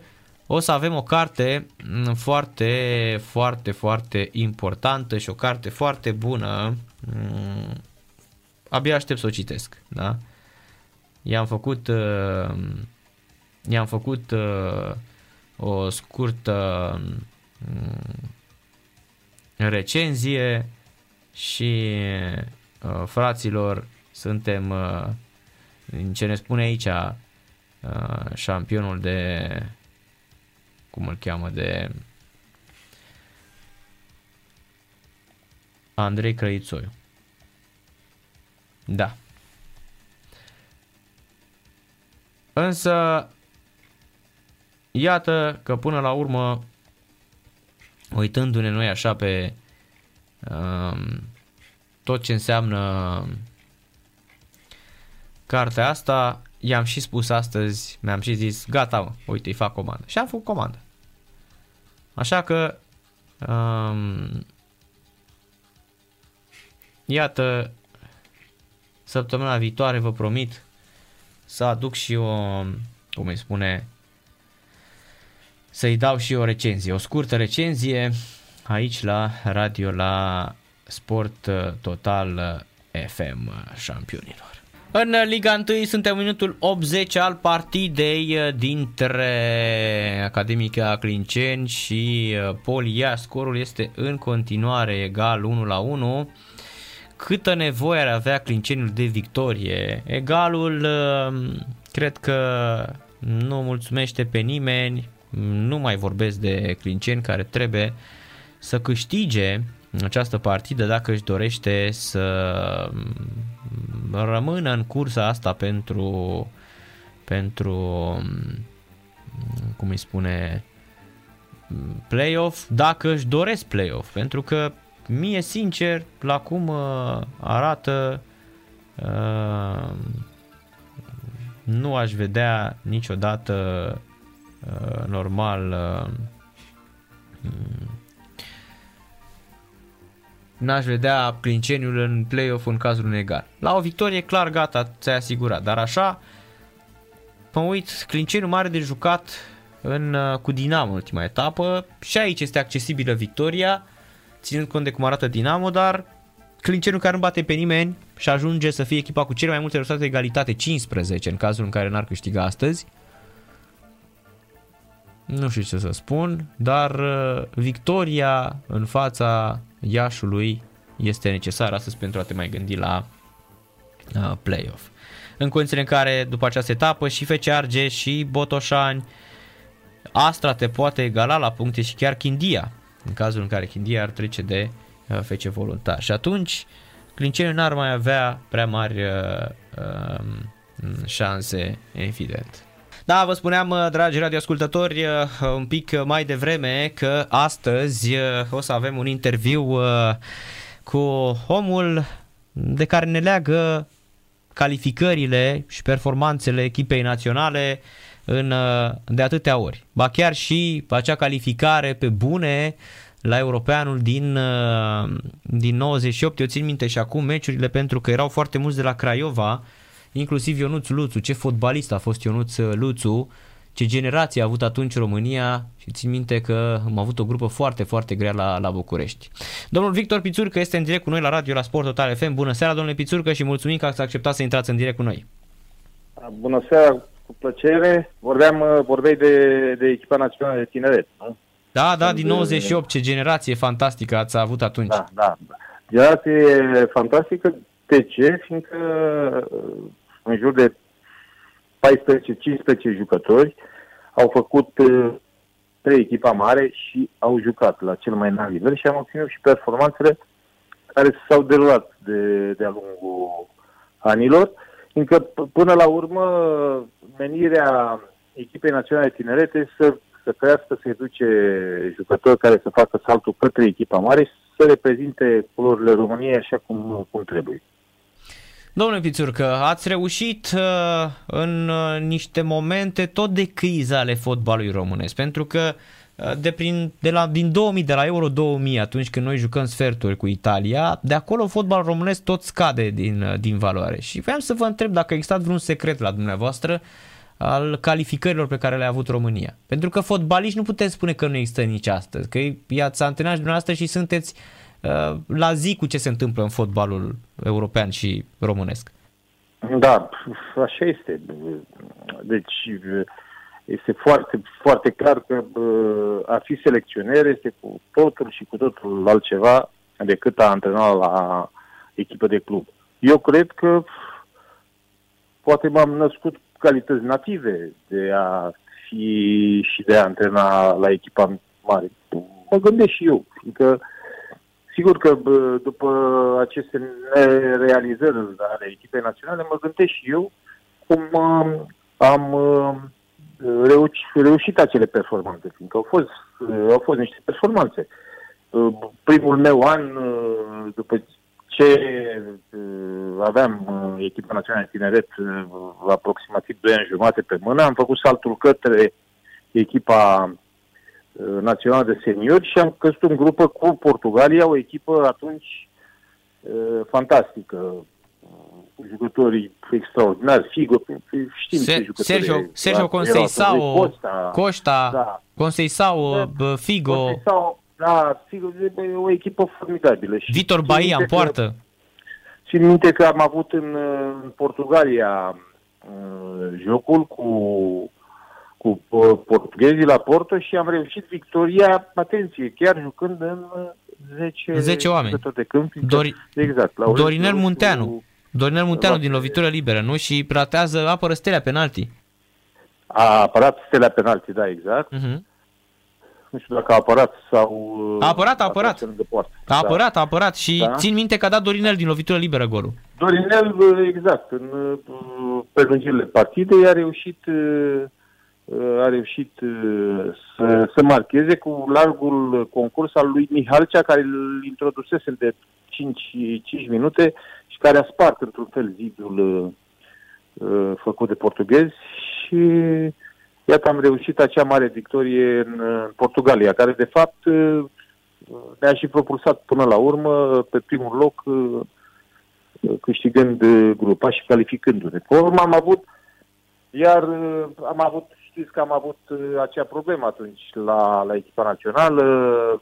o să avem o carte mm, foarte, foarte, foarte importantă și o carte foarte bună. Mm, abia aștept să o citesc, da? I-am făcut, uh, i-am făcut uh, o scurtă mm, recenzie și uh, fraților suntem ce ne spune aici șampionul de cum îl cheamă, de Andrei Crăițoiu. Da. Însă, iată că până la urmă, uitându-ne noi așa pe um, tot ce înseamnă cartea asta, i-am și spus astăzi, mi-am și zis, gata mă, uite, îi fac comandă. Și am făcut comandă. Așa că, um, iată, săptămâna viitoare vă promit să aduc și o, cum îi spune, să-i dau și o recenzie, o scurtă recenzie aici la radio la Sport Total FM șampionilor. În Liga 1 suntem minutul 80 al partidei dintre Academica Clinceni și Polia. Scorul este în continuare egal 1 la 1. Câtă nevoie ar avea Clinceniul de victorie? Egalul cred că nu mulțumește pe nimeni. Nu mai vorbesc de Clinceni care trebuie să câștige această partidă dacă își dorește să rămână în cursa asta pentru, pentru cum îi spune, playoff, dacă își doresc playoff, pentru că mie sincer, la cum uh, arată, uh, nu aș vedea niciodată uh, normal n-aș vedea Clinceniul în play-off în cazul unui egal. La o victorie clar gata, ți-ai asigurat, dar așa mă uit, Clinceniul mare de jucat în, uh, cu Dinamo în ultima etapă și aici este accesibilă victoria, ținând cont de cum arată Dinamo, dar Clinceniul care nu bate pe nimeni și ajunge să fie echipa cu cele mai multe rezultate de egalitate, 15 în cazul în care n-ar câștiga astăzi. Nu știu ce să spun, dar uh, victoria în fața Iașului este necesar astăzi pentru a te mai gândi la uh, play-off. În condițiile în care după această etapă și FC Arge și Botoșani, Astra te poate egala la puncte și chiar Chindia, în cazul în care Chindia ar trece de uh, FC Voluntar. Și atunci Clinceniu n-ar mai avea prea mari uh, uh, șanse, evident. Da, vă spuneam, uh, dragi radioascultători, uh, un pic mai devreme că astăzi uh, o să avem un interviu cu omul de care ne leagă calificările și performanțele echipei naționale în, de atâtea ori. Ba chiar și acea calificare pe bune la europeanul din, din 98, eu țin minte și acum meciurile pentru că erau foarte mulți de la Craiova inclusiv Ionuț Luțu, ce fotbalist a fost Ionuț Luțu, ce generație a avut atunci România și țin minte că am avut o grupă foarte, foarte grea la, la București. Domnul Victor Pițurcă este în direct cu noi la radio la Sport Total FM. Bună seara, domnule Pițurcă, și mulțumim că ați acceptat să intrați în direct cu noi. Bună seara, cu plăcere. Vorbeam, vorbeai de, de echipa națională de tineret, nu? Da, da, din 98, ce generație fantastică ați avut atunci. Da, da. Generație fantastică, de ce? Fiindcă în jur de 14-15 jucători au făcut uh, trei echipa mare și au jucat la cel mai înalt nivel și am obținut și performanțele care s-au derulat de, de-a lungul anilor, fiindcă până la urmă menirea echipei naționale de tinerete să, să crească, să educe jucători care să facă saltul către echipa mare și să reprezinte culorile României așa cum, cum trebuie. Domnule Pițurcă, ați reușit uh, în uh, niște momente tot de criză ale fotbalului românesc, pentru că uh, de, prin, de la, din 2000, de la Euro 2000, atunci când noi jucăm sferturi cu Italia, de acolo fotbalul românesc tot scade din, uh, din valoare. Și vreau să vă întreb dacă a existat vreun secret la dumneavoastră al calificărilor pe care le-a avut România. Pentru că fotbaliști nu puteți spune că nu există nici astăzi, că i-ați antrenat dumneavoastră și sunteți uh, Uh, la zi cu ce se întâmplă în fotbalul european și românesc. Da, așa este. Deci este foarte, foarte clar că a fi selecționer este cu totul și cu totul altceva decât a antrena la echipă de club. Eu cred că poate m-am născut calități native de a fi și de a antrena la echipa mare. Mă gândesc și eu, fiindcă uh, Sigur că după aceste realizări ale echipei naționale, mă gândesc și eu cum um, am um, reușit acele performanțe, fiindcă au fost, au fost niște performanțe. Uh, primul meu an, uh, după ce uh, aveam uh, echipa națională de tineret uh, aproximativ 2 ani jumate pe mână, am făcut saltul către echipa uh, națională de seniori și am căzut în grupă cu Portugalia, o echipă atunci uh, fantastică, cu jucătorii extraordinari, Figo, știm Se- ce jucători Sergio, erau Sergio atunci, Conceição, Costa, Costa, Da. Conceição, Da. bă, Figo, Conceição, da, Figo, e o echipă formidabilă. Și Vitor țin Bahia minte în că- poartă. Țin minte că am avut în, uh, în Portugalia uh, jocul cu, cu uh, portughezii la Porto și am reușit victoria, atenție, chiar jucând în uh, 10, 10 oameni. jucători de câmp. fiindcă- Dori- exact. Laurențiu Dorinel Rusu, Munteanu. Dorinel Munteanu Da. din lovitură liberă, nu? Și ratează, apără stelea penalti. A apărat stelea penalti, da, exact. Uh-huh. Nu știu dacă a apărat sau... uh, A apărat, a a apărat. tras lângă poartă. A apărat, a apărat și Da. țin minte că a dat Dorinel din lovitură liberă golul. Dorinel, exact, în uh, prelungirile partidei a reușit, uh, a reușit uh, să, să marcheze cu largul concurs al lui Mihalcea, care îl introdusese de 5, 5 minute și care a spart într-un fel zidul uh, uh, făcut de portughezi și iată am reușit acea mare victorie în, în Portugalia, care de fapt uh, ne-a și propulsat până la urmă pe primul loc uh, câștigând uh, grupa și calificându-ne. Pe urmă am avut, iar uh, am avut, știți că am avut uh, acea problemă atunci la, la echipa națională,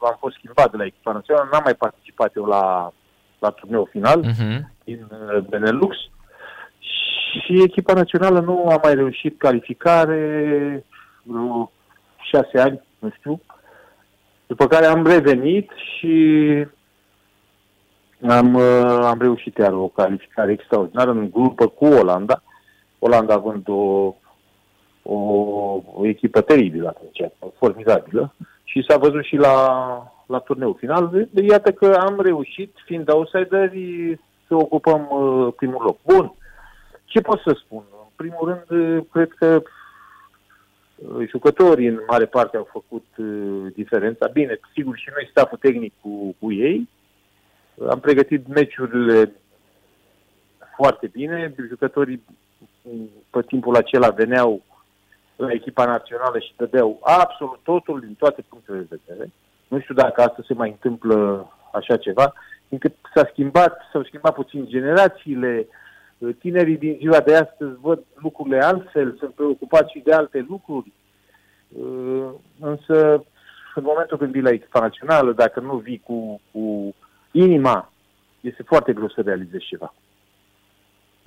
am fost schimbat de la echipa națională, n-am mai participat eu la, la turneul final Uh-huh. din uh, Benelux și echipa națională nu a mai reușit calificare vreo șase ani, nu știu, după care am revenit și am, uh, am reușit iar o calificare extraordinară în grupă cu Olanda, Olanda având o, o, o echipă teribilă atunci, formidabilă și s-a văzut și la, la turneul final. De- de- Iată că am reușit, fiind outsideri, să ocupăm uh, primul loc. Bun, ce pot să spun? În primul rând, uh, cred că uh, jucătorii în mare parte au făcut uh, diferența. Bine, sigur și noi staful tehnic cu, cu ei. Am pregătit meciurile foarte bine. Jucătorii mm, pe timpul acela veneau la echipa națională și dădeau absolut totul din toate punctele de vedere. Nu știu dacă asta se mai întâmplă așa ceva, fiindcă s-a schimbat, s-au schimbat puțin generațiile, tinerii din ziua de astăzi văd lucrurile altfel, sunt preocupați și de alte lucruri. Uh, Însă, în momentul când vii la echipa națională, dacă nu vii cu, cu inima, este foarte greu să realizezi ceva.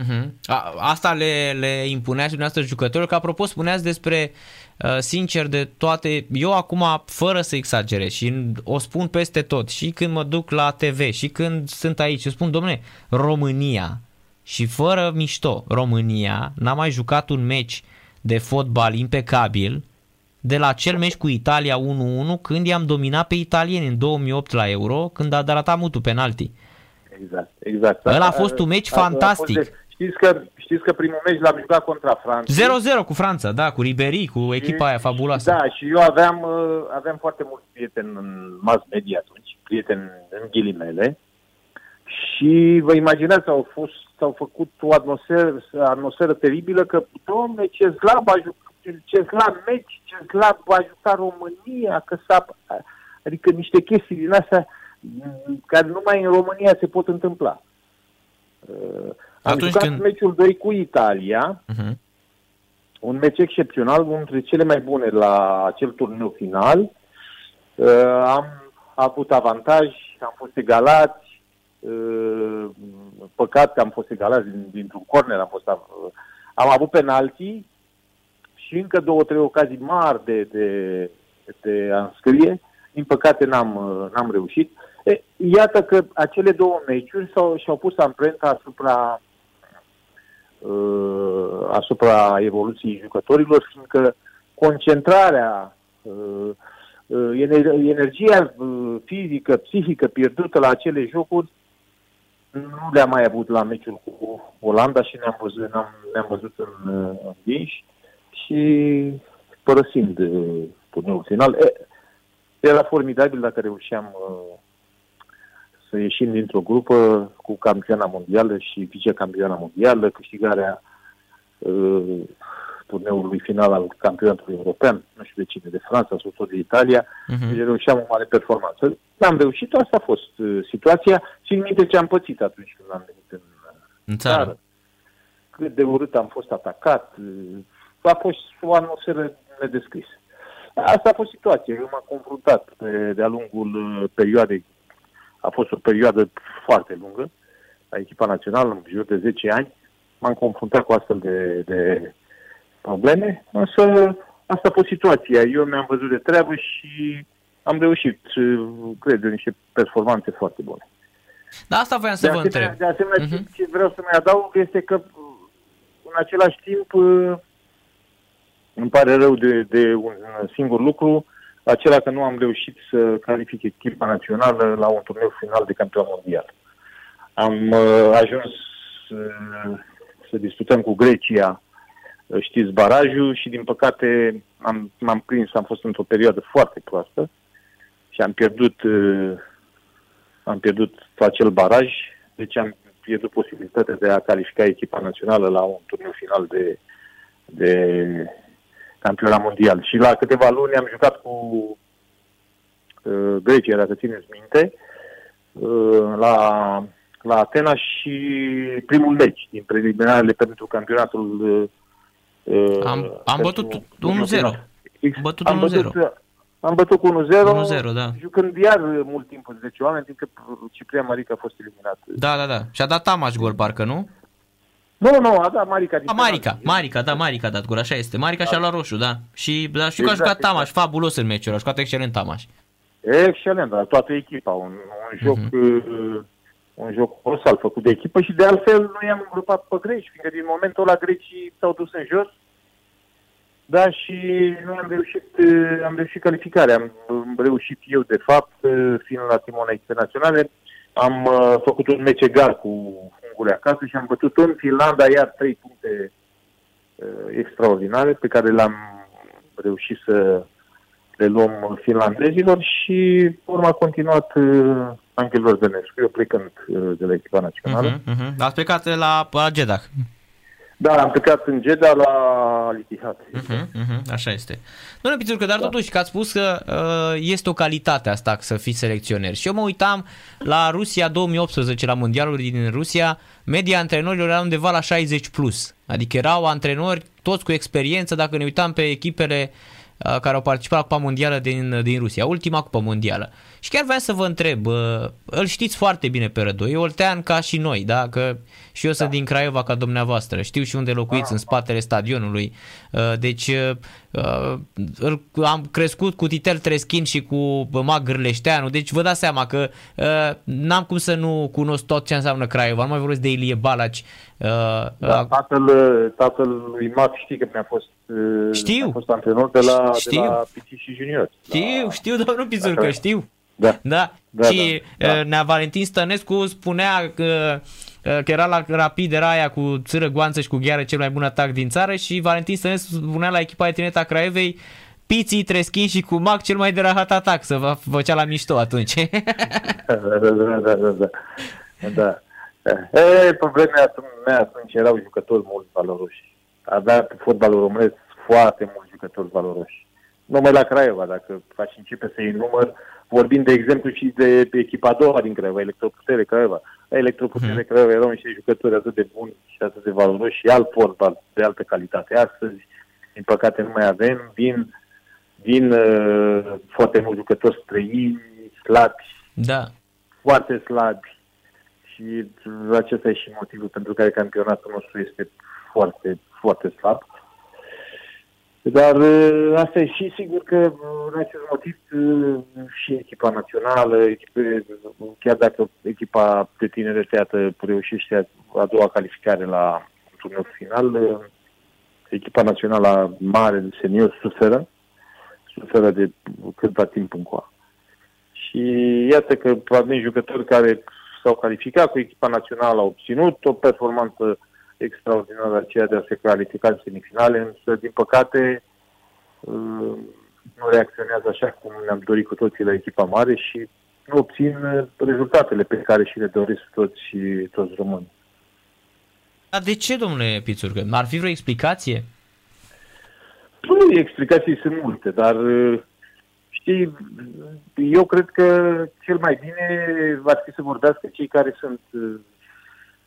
Uh-huh. A, asta le, le impunea și dumneavoastră jucătorilor, că apropo spuneați despre, uh, sincer de toate, eu acum, fără să exagerez și o spun peste tot, și când mă duc la TV, și când sunt aici, eu spun, domne, România, și fără mișto, România n-a mai jucat un meci de fotbal impecabil de la acel meci cu Italia 1-1 când i-am dominat pe italieni în 2008 la Euro, când a darat mutul penalti. Exact, exact. Ăla a fost un meci A- a- a fantastic. fost de- Știți că, știți că primul meci l-am jucat contra Franței. 0-0 cu Franța, da, cu Ribery, cu echipa aia fabuloasă. Da, și eu aveam, uh, aveam foarte mulți prieteni în mass media atunci, prieteni în ghilimele, și vă imaginați, au, fost, au făcut o atmosferă, atmosferă teribilă că, domne, ce slab a jucat, ce slab meci, ce slab a jucat România, că s-a... Adică niște chestii din astea m, care numai în România se pot întâmpla. Uh, Am Atunci jucat când- meciul 2 cu Italia, Uh-huh. un meci excepțional, unul dintre cele mai bune la acel turneu final. Uh, am avut avantaj, am fost egalați, uh, păcat că am fost egalați din, dintr-un corner, am, fost, uh, am avut penalti și încă două, trei ocazii mari de, de, de a înscrie. Din păcate n-am, uh, n-am reușit. E, iată că acele două meciuri s-au, și-au pus amprenta asupra uh, asupra evoluției jucătorilor, fiindcă concentrarea, uh, uh, ener- energia uh, fizică, psihică pierdută la acele jocuri nu le-am mai avut la meciul cu Olanda și ne-am văzut, ne-am, ne-am văzut în, uh, învinși și părăsind uh, turneul final. E, era formidabil dacă reușeam uh, să ieșim dintr-o grupă cu campioana mondială și vicecampioana mondială, câștigarea uh, turneului final al campionatului european, nu știu de cine, de Franța sau tot de Italia, uh-huh. deci reușeam o mare performanță. N-am reușit, asta a fost uh, situația și în minte ce am pățit atunci când am venit în, În țară. țară. Cât de urât am fost atacat, uh, a fost o atmosferă nedescrisă. Asta a fost situația. Eu m-am confruntat pe, de-a lungul uh, perioadei. A fost o perioadă foarte lungă la echipa națională, în jur de 10 ani. M-am confruntat cu astfel de, de probleme, însă asta a fost situația. Eu mi-am văzut de treabă și am reușit, uh, cred, eu, niște performanțe foarte bune. Da, asta voiam să De vă asemenea, întreb. de asemenea Mhm. ce, ce vreau să mai adaug este că uh, în același timp uh, îmi pare rău de, de un singur lucru, acela că nu am reușit să calific echipa națională la un turneu final de campion mondial. Am uh, ajuns uh, să disputăm cu Grecia, uh, știți, barajul și din păcate am, m-am prins, am fost într-o perioadă foarte proastă și am pierdut uh, am pierdut acel baraj, deci am pierdut posibilitatea de a califica echipa națională la un turneu final de, de campionat mondial. Și la câteva luni am jucat cu uh, Grecia, dacă țineți minte, uh, la, la Atena și primul meci din preliminarele pentru campionatul uh, Am- am pentru bătut turnul 1-0. final. Am bătut am 1-0. bătut, am bătut cu 1-0, 1-0, da. jucând iar mult timp în 10 oameni, din că Ciprian Marica a fost eliminat. Da, da, da. Și-a dat Tamaș gol, parcă, nu? Nu, nu, a dat Marica din A, Marica, penalti. Marica, da, Marica a dat gol, așa este. Marica și-a luat roșu, da. Și da, știu că a Exact, jucat Tamaș, exact. fabulos în meciul ăla, a jucat excelent Tamaș. Excelent, dar toată echipa, un, un joc Mhm. uh, un joc colosal făcut de echipă și de altfel noi am îngropat pe greci, fiindcă din momentul ăla grecii s-au dus în jos, da, și noi am reușit, uh, am reușit calificarea. Am, am reușit eu, de fapt, uh, fiind la timona internaționale, am uh, făcut un meci egal cu ungure acasă și am bătut în Finlanda iar trei puncte uh, extraordinare pe care le-am reușit să le luăm finlandezilor și urma a continuat uh, Angel Vărdănescu, eu plecând uh, de la echipa națională. Mhm, mhm. Ați plecat la, la Jeddah. Da, am plecat în Jeddah la Al Ittihad. Mhm, mhm, Așa este. Domnule Pițurcă, dar Da. totuși că ați spus că uh, este o calitate asta să fii selecționer. Și eu mă uitam la Rusia 2018, la mondialul din Rusia, media antrenorilor era undeva la 60 plus. Adică erau antrenori toți cu experiență, dacă ne uitam pe echipele uh, care au participat la Cupa Mondială din, din Rusia, ultima Cupa Mondială. Și chiar vreau să vă întreb, uh, îl știți foarte bine pe Rădoi, e oltean ca și noi, da? Că și eu sunt din Craiova ca dumneavoastră, știu și unde locuiți, în spatele stadionului. Uh, Deci uh, uh, îl- am crescut cu Titel Treschin și cu Mag Gârleșteanu, deci vă dați seama că uh, n-am cum să nu cunosc tot ce înseamnă Craiova, nu mai vorbesc de Ilie Balaci. uh, Da, uh, tatăl, tatăl lui Max știi că mi-a fost, uh, Știu. mi-a fost antrenor de la, Știu. de la Pici și Junior. Știu, știu, domnul Pizurcă, Așa. știu. Da. Da, Da, și da, da. uh, Nea Valentin Stănescu spunea că, uh, că era la Rapid, era aia cu țără, goanță și cu gheară cel mai bun atac din țară și Valentin Stănescu spunea la echipa de tineret a Craiovei Piții, Treschin și cu Mac cel mai de rahat atac, să vă făcea la mișto atunci. da, da, da, da, da, da. da. E, problema mea atunci erau jucători mult valoroși. Avea pe fotbalul românesc foarte mulți jucători valoroși. Numai la Craiova, dacă faci începe să iei număr, vorbim de exemplu și de echipa a doua din Craiova, Electroputere Craiova. La Electroputere Craiova erau niște jucători atât de buni și atât de valoroși și alt fotbal de altă calitate. Astăzi, din păcate, nu mai avem. Vin, vin uh, foarte mulți jucători străini, slabi, da. foarte slabi și acesta e și motivul pentru care campionatul nostru este foarte, foarte slab. Dar uh, asta e și sigur că uh, în acest motiv uh, și echipa națională, echipe, chiar dacă echipa de tinere teată reușește a doua calificare la turnul final, uh, echipa națională mare de senior suferă, suferă de câtva timp încoa. Și iată că avem jucători care s-au calificat cu echipa națională, au obținut o performanță extraordinară aceea de a se califica în semifinale, însă, din păcate, uh, nu reacționează așa cum ne-am dorit cu toții la echipa mare și nu obțin uh, rezultatele pe care și le doresc toți și toți românii. Dar de ce, domnule Pițurcă? Ar fi vreo explicație? Nu, explicații sunt multe, dar uh, știi, eu cred că cel mai bine va fi să vorbească cei care sunt uh,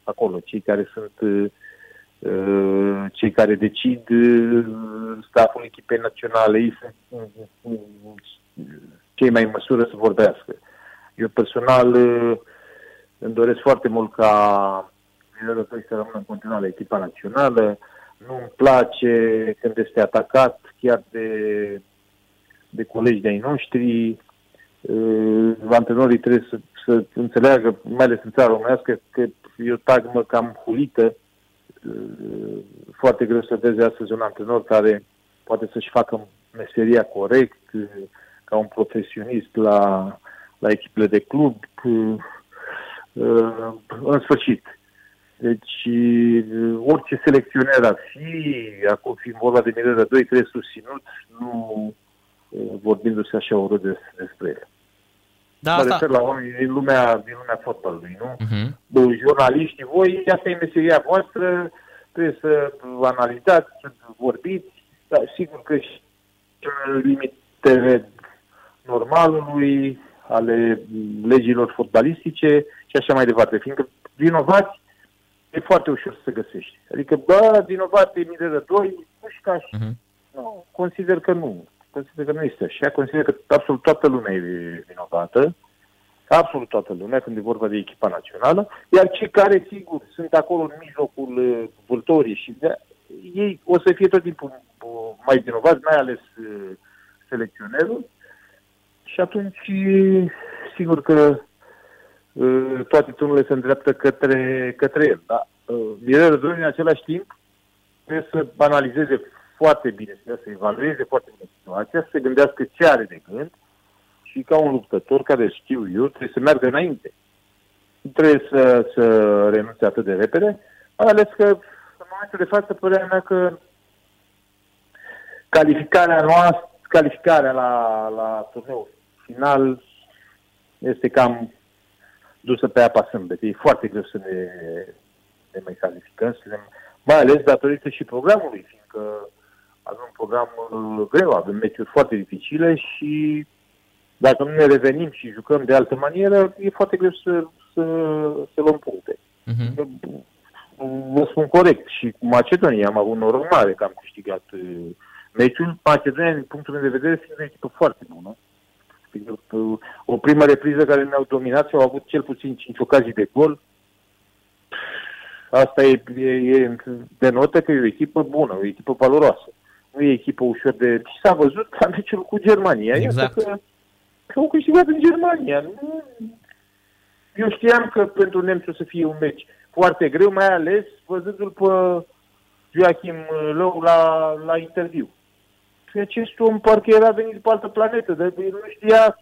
acolo, cei care sunt uh, cei care decid staful echipei naționale, ei sunt cei mai în măsură să vorbească. Eu personal îmi doresc foarte mult ca Minerul să rămână în continuare la echipa națională. Nu-mi place când este atacat chiar de, de colegi de-ai noștri. Uh, antrenorii trebuie să, să înțeleagă, mai ales în țara românească, că e o tagmă cam hulită. Uh, foarte greu să vezi astăzi un antrenor care poate să-și facă meseria corect, uh, ca un profesionist la, la echipele de club. Uh, uh, în sfârșit, deci, orice selecționer ar fi, acum fiind vorba de Mirela 2, trebuie susținut, nu vorbindu-se așa urât despre el. Da, mă asta... refer la oameni din lumea, din lumea fotbalului, nu? Uh-huh. Jurnaliștii, voi, asta e meseria voastră, trebuie să analizați, să vorbiți, dar sigur că și limitele normalului, ale legilor fotbalistice și așa mai departe, fiindcă vinovați e foarte ușor să găsești. Adică, bă, vinovat e mii de doi, nu și ca și. Uh-huh. Nu, consider că nu. Consider că nu este așa. Consider că absolut toată lumea e vinovată. Absolut toată lumea când e vorba de echipa națională. Iar cei care, sigur, sunt acolo în mijlocul uh, vâltorii și de, ei o să fie tot timpul uh, mai vinovați, mai ales uh, selecționerul. Și atunci, sigur că Uh, toate tunurile se îndreaptă către, către el. Da? Uh, Mirel Răzoi, în același timp, trebuie să analizeze foarte bine, să evalueze foarte bine situația, să se gândească ce are de gând și ca un luptător care știu eu, trebuie să meargă înainte. Nu trebuie să, să renunțe atât de repede, mai ales că în momentul de față părerea mea că calificarea noastră, calificarea la, la turneul final este cam dusă pe apa sâmbete. E foarte greu să ne, ne mai calificăm, să ne, mai ales datorită și programului, fiindcă avem un program uh, greu, avem meciuri foarte dificile și dacă nu ne revenim și jucăm de altă manieră, e foarte greu să, să, să luăm puncte. Uh-huh. Vă spun corect, și cu Macedonia am avut noroc mare că am câștigat uh, meciul. Macedonia, din punctul meu de vedere, este o echipă foarte bună o primă repriză care ne-au dominat și au avut cel puțin 5 ocazii de gol. Asta e, e, e denotă că e o echipă bună, o echipă valoroasă. Nu e echipă ușor de... Și s-a văzut ca meciul cu Germania. Exact. Că, că au câștigat în Germania. Nu... Eu știam că pentru nemți o să fie un meci foarte greu, mai ales văzându-l pe Joachim Lău la, la interviu și acest om parcă era venit pe altă planetă, dar el nu știa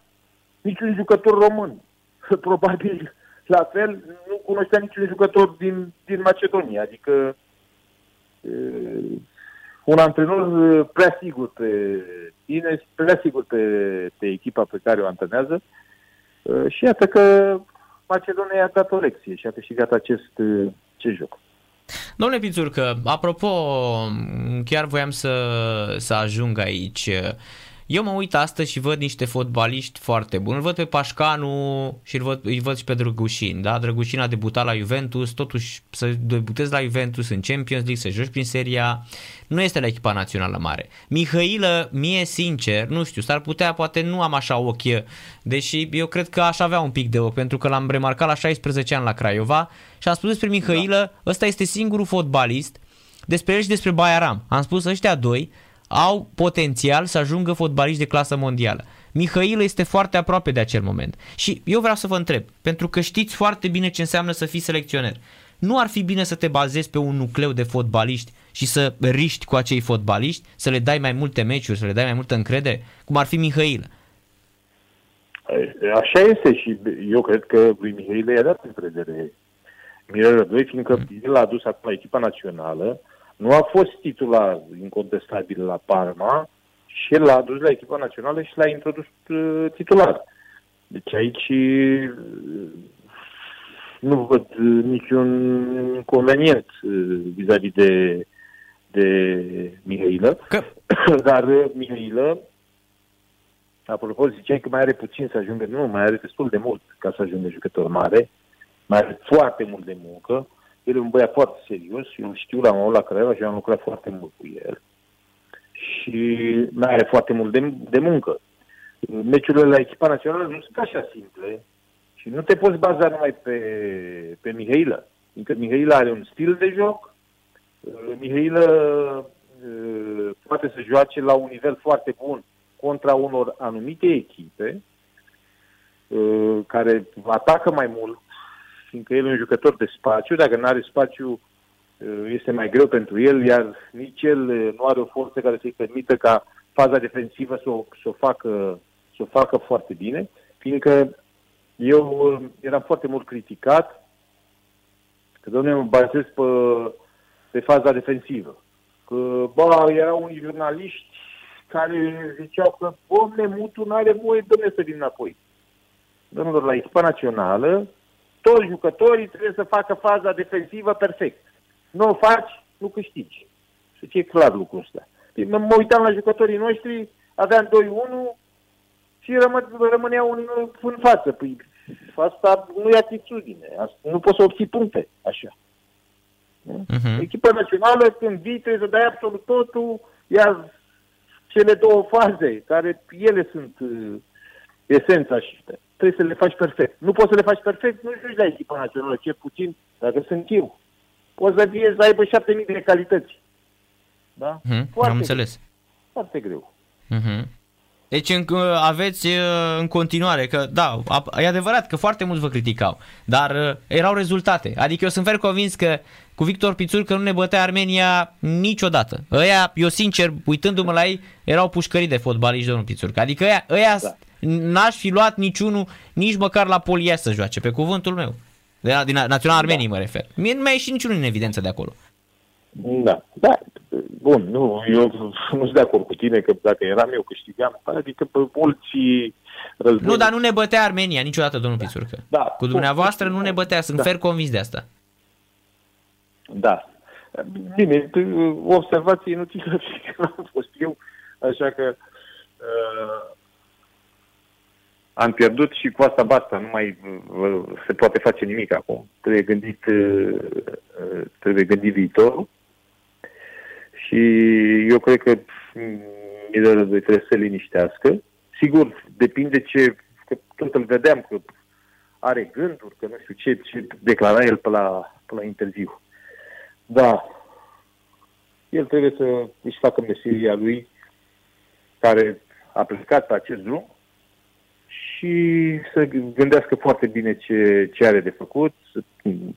niciun jucător român. Probabil la fel nu cunoștea niciun jucător din, din Macedonia, adică uh, un antrenor prea sigur pe tine, prea sigur pe, pe echipa pe care o antrenează uh, și iată că Macedonia a dat o lecție și a câștigat acest, acest joc. Domnule Pițurcă, apropo, chiar voiam să, să ajung aici. Eu mă uit astăzi și văd niște fotbaliști foarte buni. Îl văd pe Pașcanu și îl văd, îl văd și pe Drăgușin. Da? Drăgușin a debutat la Juventus, totuși să debutezi la Juventus în Champions League, să joci prin seria, nu este la echipa națională mare. Mihailă, mie sincer, nu știu, s-ar putea, poate nu am așa ochi, deși eu cred că aș avea un pic de ochi, pentru că l-am remarcat la 16 ani la Craiova și am spus despre Mihailă, da. ăsta este singurul fotbalist, despre el și despre Bayaram. Am spus ăștia doi au potențial să ajungă fotbaliști de clasă mondială. Mihail este foarte aproape de acel moment. Și eu vreau să vă întreb, pentru că știți foarte bine ce înseamnă să fii selecționer. Nu ar fi bine să te bazezi pe un nucleu de fotbaliști și să riști cu acei fotbaliști, să le dai mai multe meciuri, să le dai mai multă încredere, cum ar fi Mihail? Așa este și eu cred că lui Mihail i-a dat încredere Mirel 2, fiindcă mm. el a adus acum echipa națională, nu a fost titular incontestabil la Parma și el l-a adus la echipa națională și l-a introdus uh, titular. Deci aici uh, nu văd uh, niciun inconvenient uh, vis-a-vis de, de Mihailă. Că... Dar uh, Mihailă, apropo, ziceai că mai are puțin să ajungă. Nu, mai are destul de mult ca să ajungă jucător mare. Mai are foarte mult de muncă. El e un băiat foarte serios. Eu îl știu la un la Craiova și am lucrat foarte mult cu el. Și mai are foarte mult de, de muncă. Meciurile la echipa națională nu sunt așa simple și nu te poți baza numai pe, pe Mihailă. Fiindcă Mihailă are un stil de joc, Uh, Mihailă uh, poate să joace la un nivel foarte bun contra unor anumite echipe uh, care atacă mai mult, fiindcă el e un jucător de spațiu, dacă nu are spațiu uh, este mai greu pentru el, iar nici el uh, nu are o forță care să-i permită ca faza defensivă să o, să o, facă, să o facă foarte bine, fiindcă eu uh, eram foarte mult criticat că, domnule, mă bazez pe, pe faza defensivă. Că, bă, erau unii jurnaliști care ziceau că, domnule, Mutu nu are voie, domnule, să vin înapoi. Domnilor, la echipa națională, toți jucătorii trebuie să facă faza defensivă perfect. Nu o faci, nu câștigi. Să fie clar lucrul ăsta. Păi Mă mă uitam la jucătorii noștri, aveam 2-1 și rămă, rămâneau în, în față. Păi asta nu e atitudine. Asta, nu poți să obții puncte așa. Mhm. Echipa națională, când vii, trebuie să dai absolut totul, iar cele două faze, care ele sunt uh, esența și trebuie să le faci perfect. Nu poți să le faci perfect, nu joci la echipa națională, ce puțin, dacă sunt eu. Poți să fie să aibă șapte mii de calități. Da? Mhm, Foarte am înțeles. Greu, foarte greu. Mhm. Deci în, aveți uh, în continuare că, da, a- e adevărat că foarte mulți vă criticau, dar uh, erau rezultate. Adică eu sunt fer convins că cu Victor Pițur că nu ne bătea Armenia niciodată. Ăia, eu sincer, uitându-mă la ei, erau pușcării de fotbaliști, domnul Pițur. Adică ăia, ăia Da. N-aș fi luat niciunul, nici măcar la Polia să joace, pe cuvântul meu. De la, din Național Armenii mă refer. Mie nu mi-a ieșit niciunul în evidență de acolo. Da, da, bun, nu, eu nu sunt de acord cu tine că dacă eram eu câștigam, adică pe mulți război... Nu, dar nu ne bătea Armenia niciodată, domnul Pițurcă. Da. Cu dumneavoastră nu ne bătea, sunt Da. fer convins de asta. Da. Bine, t- o observație inutilă și că am fost eu, așa că uh, am pierdut și cu asta basta, nu mai uh, se poate face nimic acum. Trebuie gândit, uh, uh, trebuie gândit viitorul și eu cred că mm, Miller Război trebuie să se liniștească. Sigur, depinde ce, că tot îl vedeam că are gânduri, că nu știu ce, ce declara el pe la, pe la interviu. Da. El trebuie să își facă meseria lui care a plecat pe acest drum și să gândească foarte bine ce, ce are de făcut, să mm,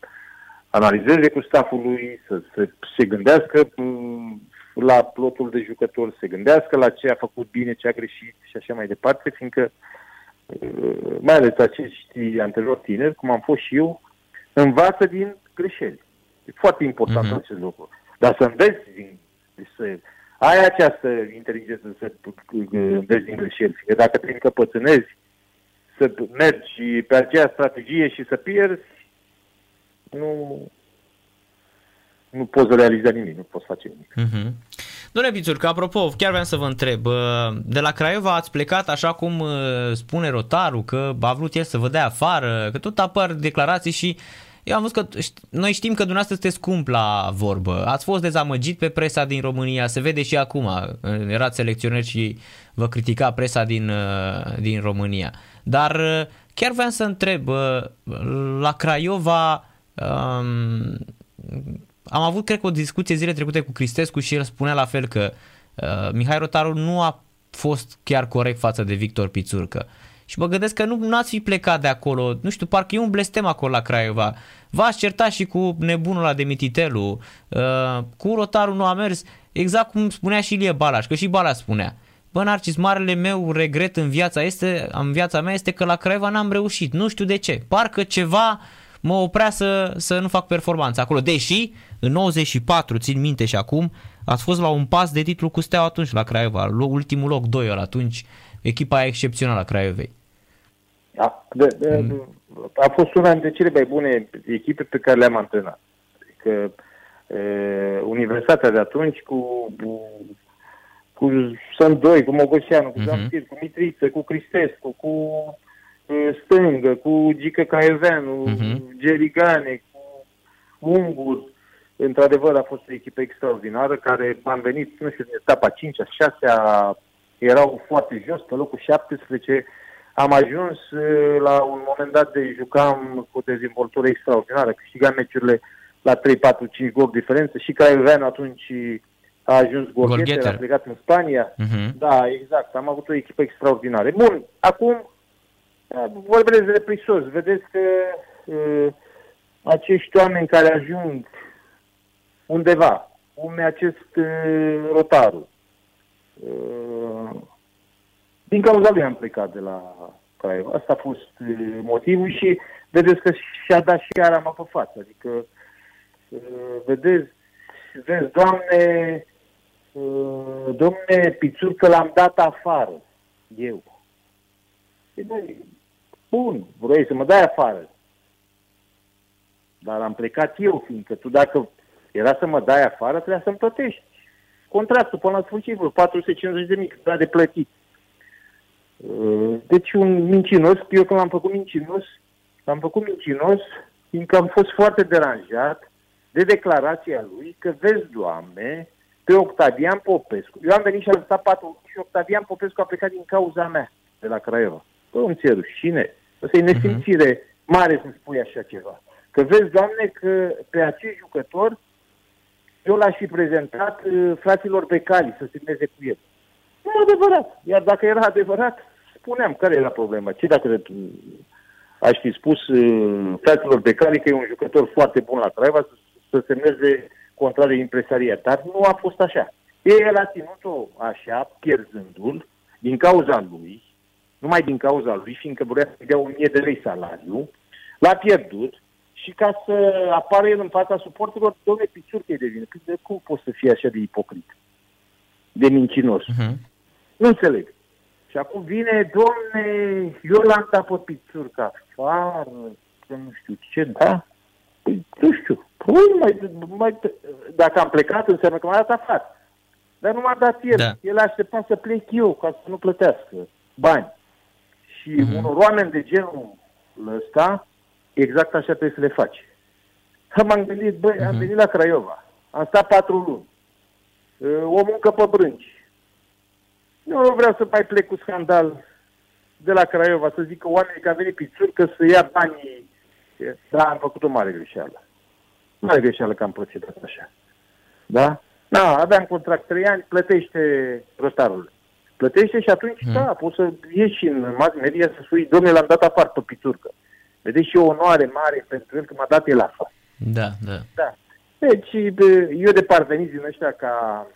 analizeze cu staful lui, să, să se gândească mm, la plotul de jucători, să se gândească la ce a făcut bine, ce a greșit și așa mai departe, fiindcă uh, mai ales acești anteriori tineri, cum am fost și eu, învață din greșeli. E foarte important Mhm. uh-huh. acest lucru. Dar să înveți din, să ai această inteligență să înveți din greșeli. Că dacă te încăpățânezi să mergi pe aceea strategie și să pierzi, nu, nu poți realiza nimic, nu poți face nimic. Mhm. Domnule Pițurcă, apropo, chiar vreau să vă întreb, uh, de la Craiova ați plecat așa cum uh, spune Rotaru, că a vrut el să vă dea afară, că tot apar declarații și eu am văzut că șt- noi știm că dumneavoastră sunteți scump la vorbă. Ați fost dezamăgit pe presa din România, se vede și acum. Uh, Erați selecționer și vă critica presa din, uh, din România. Dar uh, chiar vreau să întreb, uh, la Craiova um, am avut, cred că, o discuție zile trecute cu Cristescu și el spunea la fel că uh, Mihai Rotaru nu a fost chiar corect față de Victor Pițurcă. Și mă gândesc că nu ați fi plecat de acolo, nu știu, parcă e un blestem acolo la Craiova. V-ați certat și cu nebunul ăla de Mititelu, uh, cu Rotaru nu a mers, exact cum spunea și Ilie Balaș, că și Balaș spunea. Bă, Narcis, marele meu regret în viața, este, în viața mea este că la Craiova n-am reușit. Nu știu de ce. Parcă ceva mă oprea să, să nu fac performanță acolo. Deși, în 94, țin minte și acum, ați fost la un pas de titlu cu Steaua atunci la Craiova, lo- ultimul loc 2 ăla atunci, echipa excepțională a Craiovei. A, de, de, mm. a fost una dintre cele mai bune echipe pe care le-am antrenat. Adică e, Universitatea de atunci cu, cu, cu Sândoi, cu Mogoșeanu, cu mm-hmm. cu Mitriță, cu Cristescu, cu Stângă, cu Gică Caeveanu, mm-hmm. Gerigane, cu Ungur. Într-adevăr a fost o echipă extraordinară care am venit, nu știu, în etapa 5 6 erau foarte jos, pe locul 17. Am ajuns la un moment dat de jucam cu o dezvoltură extraordinară, câștigam meciurile la 3, 4, 5 gol diferență și Craioveanu atunci a ajuns Gorgheter, a plecat în Spania. Uh-huh. Da, exact, am avut o echipă extraordinară. Bun, acum vorbesc de prisos. Vedeți că uh, acești oameni care ajung undeva, cum e acest uh, rotarul, uh, din cauza lui am plecat de la Craiova. Asta a fost uh, motivul și vedeți că și-a dat și arama pe față. Adică, uh, vedeți, vezi, doamne, uh, domne, pițurcă l-am dat afară, eu. E, Bun, vrei să mă dai afară. Dar am plecat eu, fiindcă tu dacă era să mă dai afară, trebuia să-mi plătești. Contractul până la sfârșit, 450 de mii, cât de plătit. Uh, deci un mincinos, eu când am făcut mincinos, am făcut mincinos, fiindcă am fost foarte deranjat de declarația lui că, vezi, Doamne, pe Octavian Popescu, eu am venit și am stat patru și Octavian Popescu a plecat din cauza mea de la Craiova. Bă, îmi ți rușine. Asta e nesimțire uh-huh. mare să spui așa ceva. Că vezi, Doamne, că pe acest jucător eu l-aș fi prezentat uh, fraților Becali să se meze cu el. Nu e adevărat. Iar dacă era adevărat, spuneam care era problema. Ce dacă aș fi spus uh, fraților Becali că e un jucător foarte bun la Craiova să, să semneze contrat de impresaria. Dar nu a fost așa. El a ținut-o așa, pierzându-l, din cauza lui, numai din cauza lui, fiindcă vrea să dea 1000 de lei salariu, l-a pierdut și ca să apară el în fața suporterilor, domne, piciurcă de vină. De cum poți să fii așa de ipocrit? De mincinos? Uh-huh. Nu înțeleg. Și acum vine, domne, eu l-am dat pe pițurca afară, că nu știu ce, da? Păi, nu știu. Păi, mai, mai, dacă am plecat, înseamnă că m-a dat afară. Dar nu m-a dat el. Da. El a așteptat să plec eu, ca să nu plătească bani. Și uh-huh. unor oameni de genul ăsta, exact așa trebuie să le faci. M-am gândit, băi, uh-huh. am mhm. venit la Craiova, am stat patru luni, o muncă pe brânci. Nu vreau să mai plec cu scandal de la Craiova, să zic că oamenii care au venit pițuri, că să ia banii. Da, am făcut o mare greșeală. Mare greșeală că am procedat așa. Da? Da, aveam contract 3 ani, plătește rotarul plătește și atunci, hmm. da, poți să ieși în mass media să spui, domnule, l-am dat afară pe pițurcă. Vedeți și o onoare mare pentru el că m-a dat el afară. Da, da. da. Deci, eu de parveniți din ăștia ca,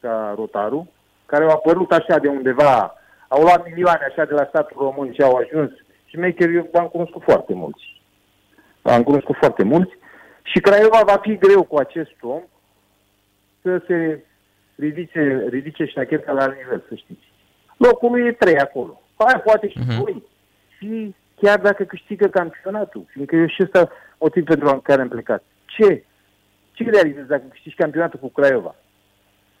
ca Rotaru, care au apărut așa de undeva, au luat milioane așa de la statul român și au ajuns. Și Maker, eu am cunoscut foarte mulți. Am cunoscut foarte mulți. Și Craiova va fi greu cu acest om să se ridice, ridice ștacheta la nivel, să știți. Locul lui e trei acolo. Aia poate și uh-huh. doi. Și chiar dacă câștigă campionatul, fiindcă eu și ăsta motiv pentru care am plecat. Ce? Ce realizezi dacă câștigi campionatul cu Craiova?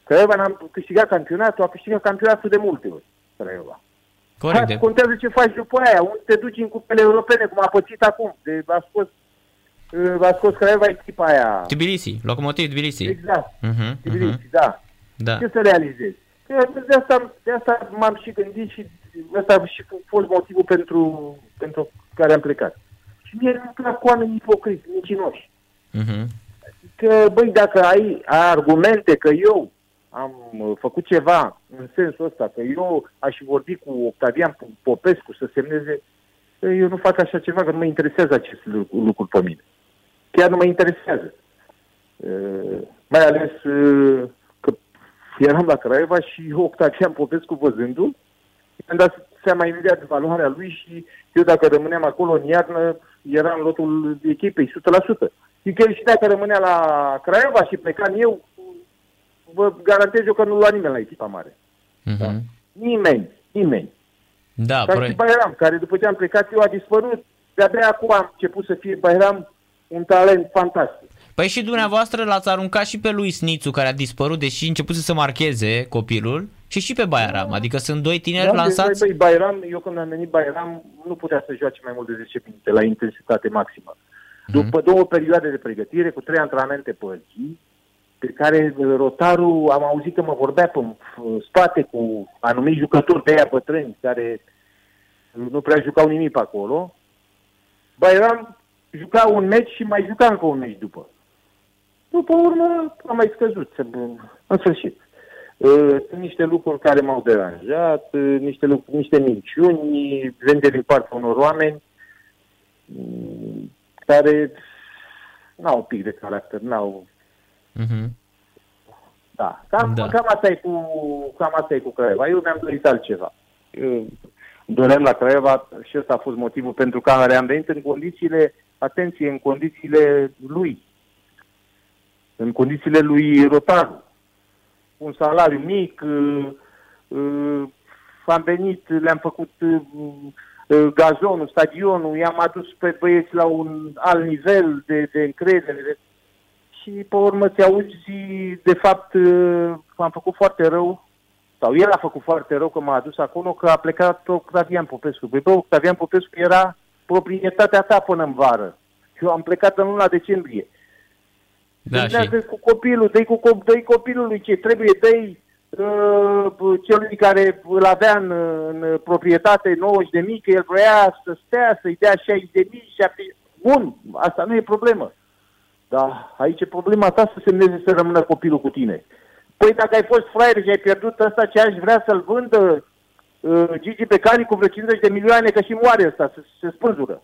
Craiova n-am câștigat campionatul, a câștigat campionatul de multe ori. Craiova. Corect. Ha, contează ce faci după aia, unde te duci în cupele europene, cum a pățit acum. De, a scos a scos Craiova echipa aia. Tbilisi, locomotiv Tbilisi. Exact, uh-huh, Tbilisi, uh-huh. da. Da. Ce să realizezi? De asta, de asta m-am și gândit și ăsta a și fost motivul pentru, pentru care am plecat. Și mie nu plac oamenii ipocriți, mincinoși. Uh-huh. Că, băi, dacă ai, ai argumente că eu am făcut ceva în sensul ăsta, că eu aș vorbi cu Octavian Popescu să semneze, eu nu fac așa ceva, că nu mă interesează acest lucru, lucru pe mine. Chiar nu mă interesează. Uh, mai ales uh, eram la Craiova și Octavian Popescu văzându-l, mi-am dat seama imediat de valoarea lui și eu dacă rămâneam acolo în iarnă, era în lotul echipei, 100%. Și că el și dacă rămânea la Craiova și plecam eu, vă garantez eu că nu lua nimeni la echipa mare. Uh-huh. Da? Nimeni, nimeni. Da, Ca proie- și Bayram, care după ce am plecat eu a dispărut. De-abia acum am început să fie Bayram un talent fantastic. Păi și dumneavoastră l-ați aruncat și pe lui Snițu, care a dispărut, deși început să marcheze copilul, și și pe Bayaram. Adică sunt doi tineri Da, lansați. Băi, Bayram, eu când am venit Bayram, nu putea să joace mai mult de 10 minute la intensitate maximă. După două perioade de pregătire, cu trei antrenamente pe zi, pe care uh, rotarul, am auzit că mă vorbea pe uh, spate cu anumiți jucători de aia bătrâni, care nu prea jucau nimic pe acolo. Bayram juca un meci și mai juca încă un meci după. După urmă am mai scăzut, în sfârșit. Uh, Sunt niște lucruri care m-au deranjat, uh, niște, lucruri, niște minciuni, vende din partea unor oameni mm, care n-au un pic de caracter, n-au... Mhm. Da, cam, Da. da. cam, asta e cu, cam asta e cu Craiova. Eu mi-am dorit altceva. Eu doream la Craiova și ăsta a fost motivul pentru care am venit în condițiile, atenție, în condițiile lui. În condițiile lui Rotaru. Un salariu mic, uh, uh, am venit, le-am făcut uh, uh, gazonul, stadionul, i-am adus pe băieți la un alt nivel de, de încredere. De... Și pe urmă te auzi, de fapt, uh, m-am făcut foarte rău, sau el a făcut foarte rău că m-a adus acolo, că a plecat Octavian Popescu. Păi bă, Octavian Popescu era proprietatea ta până în vară. Eu am plecat în luna decembrie. Da, și... Gândează cu copilul, dă-i, cu, co- dă-i copilului ce trebuie, dă-i uh, celui care îl avea în, în proprietate 90 de mii, că el vrea să stea, să-i dea 60 de mii, 70 Bun, asta nu e problemă. Dar aici e problema ta să semneze să rămână copilul cu tine. Păi dacă ai fost fraier și ai pierdut ăsta ce aș vrea să-l vândă uh, Gigi Becali cu vreo 50 de milioane, că și moare ăsta, se, se spânzură.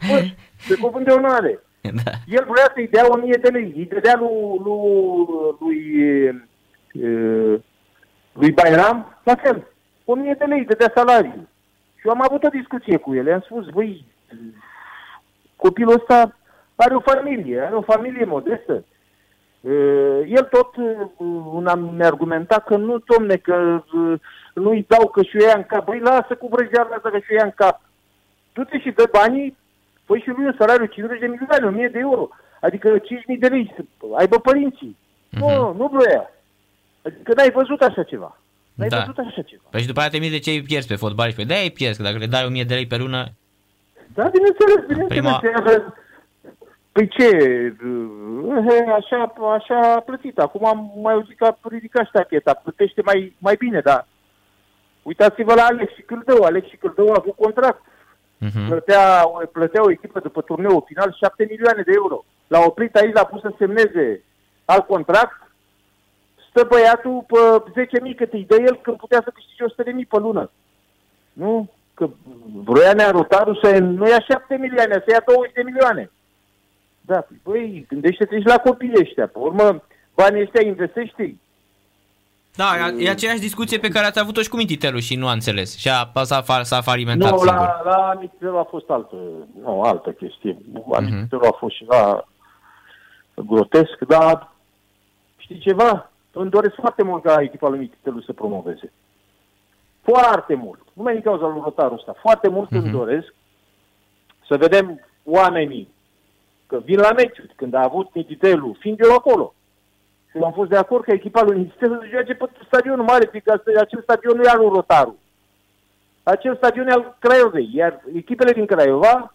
Spânzi, se cuvânt de onoare. da. El vrea să-i dea 1000 de lei. Îi dădea lui, lui, lui, lui, lui Bayram, la fel. 1000 de lei, îi dădea salariu. Și eu am avut o discuție cu el. I-am spus, băi, copilul ăsta are o familie, are o familie modestă. Uh, El tot uh, am argumentat că nu, domne, că uh, nu-i dau că și-o ia în cap. Băi, lasă cu vrăjeala asta că și-o ia în cap. Du-te și dă banii, păi și lui un salariu 50 de milioane, 1000 de euro. Adică 5.000 de lei să aibă părinții. Nu, nu vrea. Adică n-ai văzut așa ceva. N-ai Da. văzut așa ceva. Păi și după aia te miri de ce îi pierzi pe fotbaliști. Păi de-aia îi pierzi, că dacă le dai 1000 de lei pe lună, Da, bineînțeles, bineînțeles. Prima- Păi ce, uh, așa, așa a plătit. Acum am mai auzit că a ridicat ștacheta, plătește mai, mai bine, dar uitați-vă la Alex și Cârdău. Alex și Cârdău a avut contract. Mhm. Plătea, plătea o echipă după turneul final 7 milioane de euro. L-a oprit aici, l-a pus să semneze alt contract. Stă băiatul pe 10.000 cât îi dă el când putea să câștige 100.000 pe lună. Nu? Că vroia Nea Rotaru să nu ia 7 milioane, să ia 20 de milioane. Da, băi, gândește-te și la copiii ăștia. Pe urmă, banii ăștia investește Da, e aceeași discuție pe care ați avut-o și cu Mititelu și nu a înțeles. Și a, s-a, fa- s-a falimentat Nu, singur. la, la Mititelu a fost altă, nu, altă chestie. La Mhm. Mititelu a fost și la grotesc, dar știi ceva? Îmi doresc foarte mult ca echipa lui Mititelu să promoveze. Foarte mult. Nu mai din cauza lui Rotarul ăsta. Foarte mult îmi doresc să vedem oamenii că vin la meciuri, când a avut Mititelu, fiind eu acolo. Și eu am fost de acord că echipa lui Mititelu să joace pe stadionul mare, fiindcă asta- acel stadion nu e al lui Rotaru. Acel stadion e al Craiovei, iar echipele din Craiova,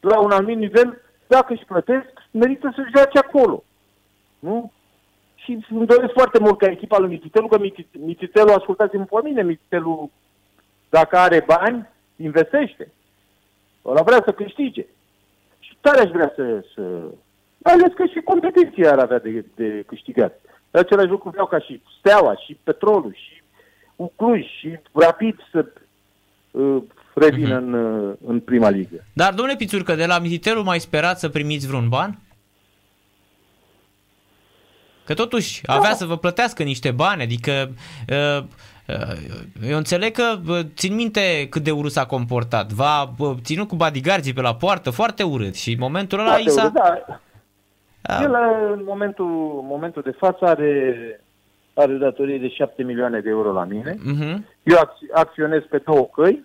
la un anumit nivel, dacă își plătesc, merită să joace acolo. Nu? Și îmi doresc foarte mult ca echipa lui Mititelu, că Miti- Mititelu, ascultați-mă pe mine, Mititelu, dacă are bani, investește. Ăla vrea să câștige. Și tare aș vrea să... să... Mai ales că și competiția ar avea de, de câștigat. Același lucru vreau ca și Steaua, și Petrolul, și Cluj, și Rapid să uh, revină în, uh, în prima ligă. Dar, domnule Pițurcă, de la Mititelu mai sperați să primiți vreun ban? Că totuși avea să vă plătească niște bani, adică uh, uh, eu înțeleg că uh, țin minte cât de urât s-a comportat. V-a uh, ținut cu bodyguards pe la poartă, foarte urât și în momentul ăla i Foarte s-a... urât, da. Da. El în momentul, momentul de față are, are datorie de 7 milioane de euro la mine Mhm. Eu acț- acționez pe două căi,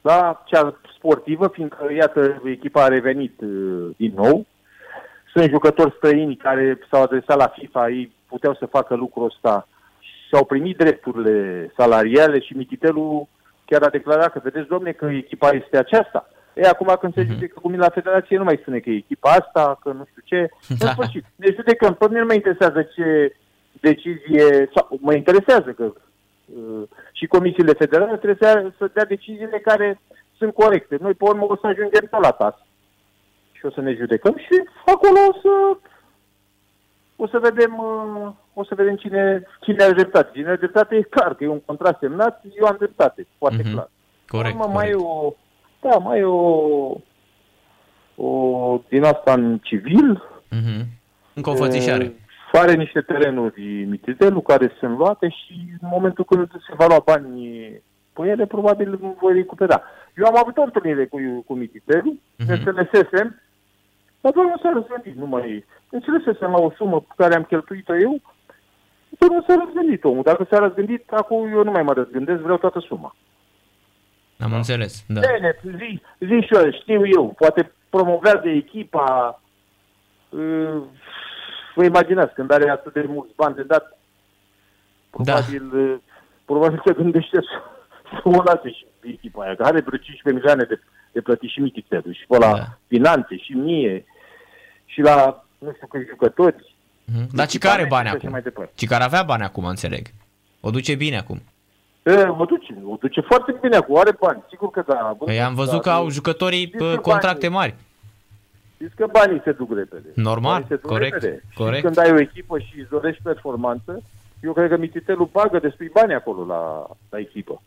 da, cea sportivă, fiindcă, iată, echipa a revenit uh, din nou. Sunt jucători străini care s-au adresat la FIFA, ei puteau să facă lucrul ăsta și au primit drepturile salariale și Mititelu chiar a declarat că, vedeți, domne, că echipa este aceasta. E, acum când se judecă cu mine la federație, nu mai spune că e echipa asta, că nu știu ce. Da. În sfârșit, ne judecăm. Pe mine nu mă interesează ce decizie, sau mă interesează că uh, și comisiile federale trebuie să, să dea deciziile care sunt corecte. Noi, pe urmă, o să ajungem tot la tas. Și o să ne judecăm și acolo o să o să vedem, uh, o să vedem cine, cine are dreptate. Cine are dreptate e clar că e un contract semnat, eu am dreptate, foarte Mhm. clar. Corect, Urmă, mai e corect. o, da, mai e o, o din asta în civil. Mhm. Încă o fățișare. E, Are niște terenuri Mititelu care sunt luate și în momentul când se va lua banii pe ele, probabil îmi voi recupera. Eu am avut o întâlnire cu, cu Mititelu, Mhm. mm-hmm. ne înțelesesem, dar doar nu s-a răzgândit, nu mai... Înțelesesem la o sumă pe care am cheltuit-o eu, doar nu s-a răzgândit omul. Dacă s-a răzgândit, acum eu nu mai mă răzgândesc, vreau toată suma. Am înțeles, da. Bine, zi, zi și eu, știu eu, poate promovează echipa, uh, vă imaginați, când are atât de mulți bani de dat, probabil, uh, probabil că gândește să, să o lase și echipa aia, că are vreo 15 milioane de, de plătit și Mititelu, și pe la Da. finanțe, și mie, și la, nu știu câți jucători. Mhm. Dar ce care bani și așa acum? Mai departe. Ce care avea bani acum, înțeleg. O duce bine acum. E, o duce, o duce foarte bine acum, are bani, sigur că da. Păi am văzut da, că au nu- jucătorii Știți pă, că contracte banii- mari. Știți că banii se duc repede. Normal, Banii se duc corect, repede. corect. Și când ai o echipă și îți dorești performanță, eu cred că Mititelu bagă destui bani acolo la, la echipă.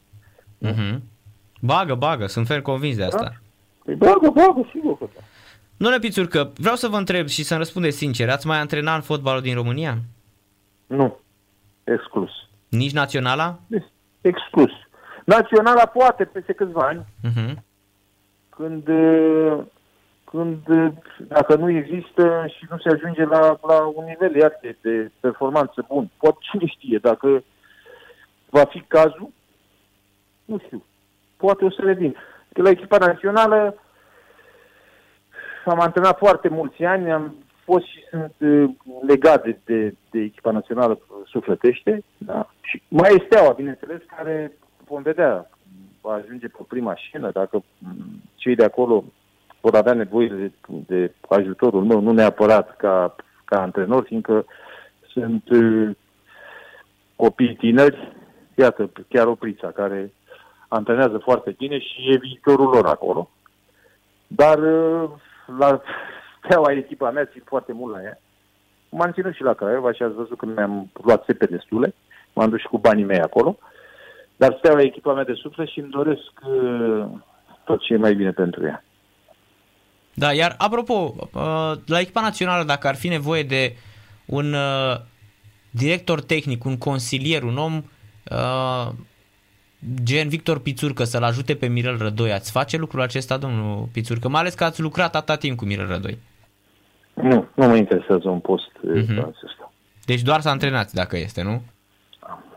Mhm. Bagă, bagă, sunt fer convins de asta. Păi bagă, bagă, sigur că da. Domnule Pițurcă, vreau să vă întreb și să-mi răspundeți sincer, ați mai antrenat în fotbalul din România? Nu. Exclus. Nici naționala? Exclus. Naționala poate peste câțiva ani, Mhm. când, uh, când uh, dacă nu există și nu se ajunge la, la un nivel iar de, de performanță bun. Poate cine știe, dacă va fi cazul, nu știu. Poate o să revin. Că la echipa națională am antrenat foarte mulți ani, am fost și sunt uh, legat de, de, de echipa națională sufletește. Da? Și mai este steaua, bineînțeles, care vom vedea va ajunge pe prima scenă, dacă m, cei de acolo vor avea nevoie de, de ajutorul meu, nu neapărat ca, ca antrenor, fiindcă sunt uh, copii tineri, iată, chiar Oprița, care antrenează foarte bine și e viitorul lor acolo. Dar uh, la steaua echipa mea țin foarte mult la ea. M-am ținut și la Craiova și ați văzut că mi-am luat țepe destule. M-am dus și cu banii mei acolo. Dar steaua e echipa mea de suflet și îmi doresc uh, tot ce e mai bine pentru ea. Da, iar apropo, uh, la echipa națională, dacă ar fi nevoie de un uh, director tehnic, un consilier, un om uh, gen Victor Pițurcă să-l ajute pe Mirel Rădoi, ați face lucrul acesta, domnul Pițurcă? Mai ales că ați lucrat atâta timp cu Mirel Rădoi. Nu, nu mă interesează un post Mhm. uh-huh. ăsta. Deci doar să antrenați dacă este, nu?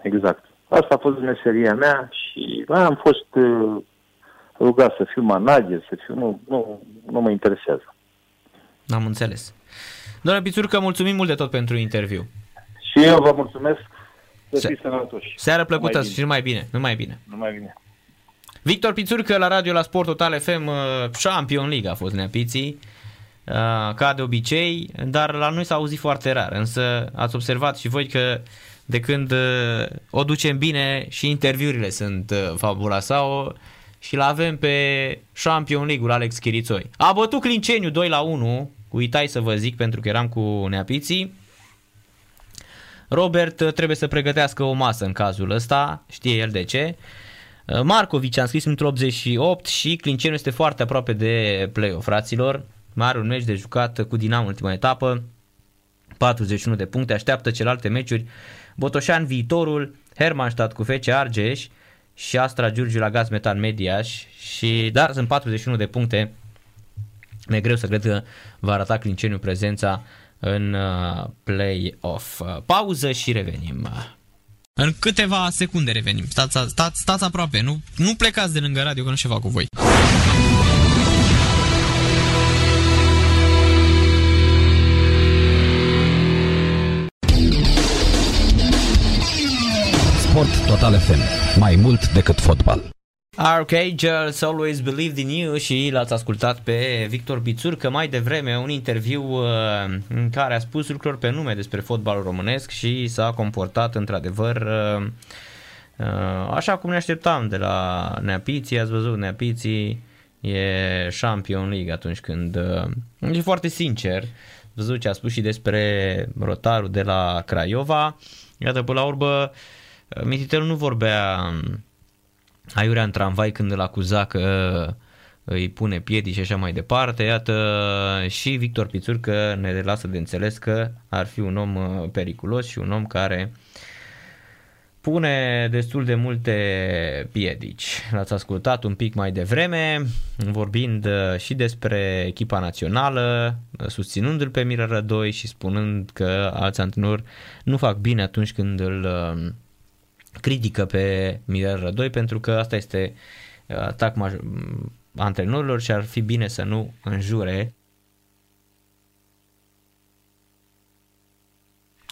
Exact. Asta a fost meseria mea și bă, am fost uh, rugat să fiu manager, să fiu... Nu, nu, nu mă interesează. Am înțeles. Domnule Pițurcă, mulțumim mult de tot pentru interviu. Și eu vă mulțumesc să Se- fiți sănătoși. Seară plăcută Numai și bine. numai bine, numai bine. Numai bine. Victor Pițurcă la radio la Sport Total FM, uh, Champion League a fost neapiții, uh, ca de obicei, dar la noi s-a auzit foarte rar, însă ați observat și voi că de când uh, o ducem bine și interviurile sunt uh, fabula sau și l avem pe Champion League-ul Alex Chirițoi. A bătut Clinceniu 2 la 1, uitai să vă zic pentru că eram cu neapiții. Robert uh, trebuie să pregătească o masă în cazul ăsta, știe el de ce. Uh, Marcovici a înscris într 88 și Clinceniu este foarte aproape de play-off, fraților. Mai are un meci de jucat cu Dinamo în ultima etapă, 41 de puncte, așteaptă celelalte meciuri. Botoșan viitorul, Hermannstadt cu FC Argeș și Astra Giurgiu la Gaz Metan Mediaș și da, sunt 41 de puncte. Mi-e greu să cred că va arăta Clinceniu prezența în uh, play-off. Uh, Pauză și revenim. În câteva secunde revenim. Stați, stați, stați aproape, nu, nu plecați de lângă radio că nu ceva cu voi. Sport Total FM. Mai mult decât fotbal. Archangels Always Believed in You și l-ați ascultat pe Victor Bițurcă mai devreme un interviu uh, în care a spus lucruri pe nume despre fotbalul românesc și s-a comportat într-adevăr uh, uh, așa cum ne așteptam de la Neapiții, ați văzut Neapiții e Champion League atunci când e foarte sincer, văzut ce a spus și despre rotarul de la Craiova, iată până la urmă Mititelu nu vorbea um, aiurea în tramvai când îl acuza că îi pune piedici și așa mai departe. Iată și Victor Pițurcă ne lasă de înțeles că ar fi un om uh, periculos și un om care pune destul de multe piedici. L-ați ascultat un pic mai devreme, vorbind uh, și despre echipa națională, uh, susținându-l pe Mira Rădoi și spunând că alți antrenori nu fac bine atunci când îl critică pe Mirel Rădoi pentru că asta este uh, atac maj- antrenorilor și ar fi bine să nu înjure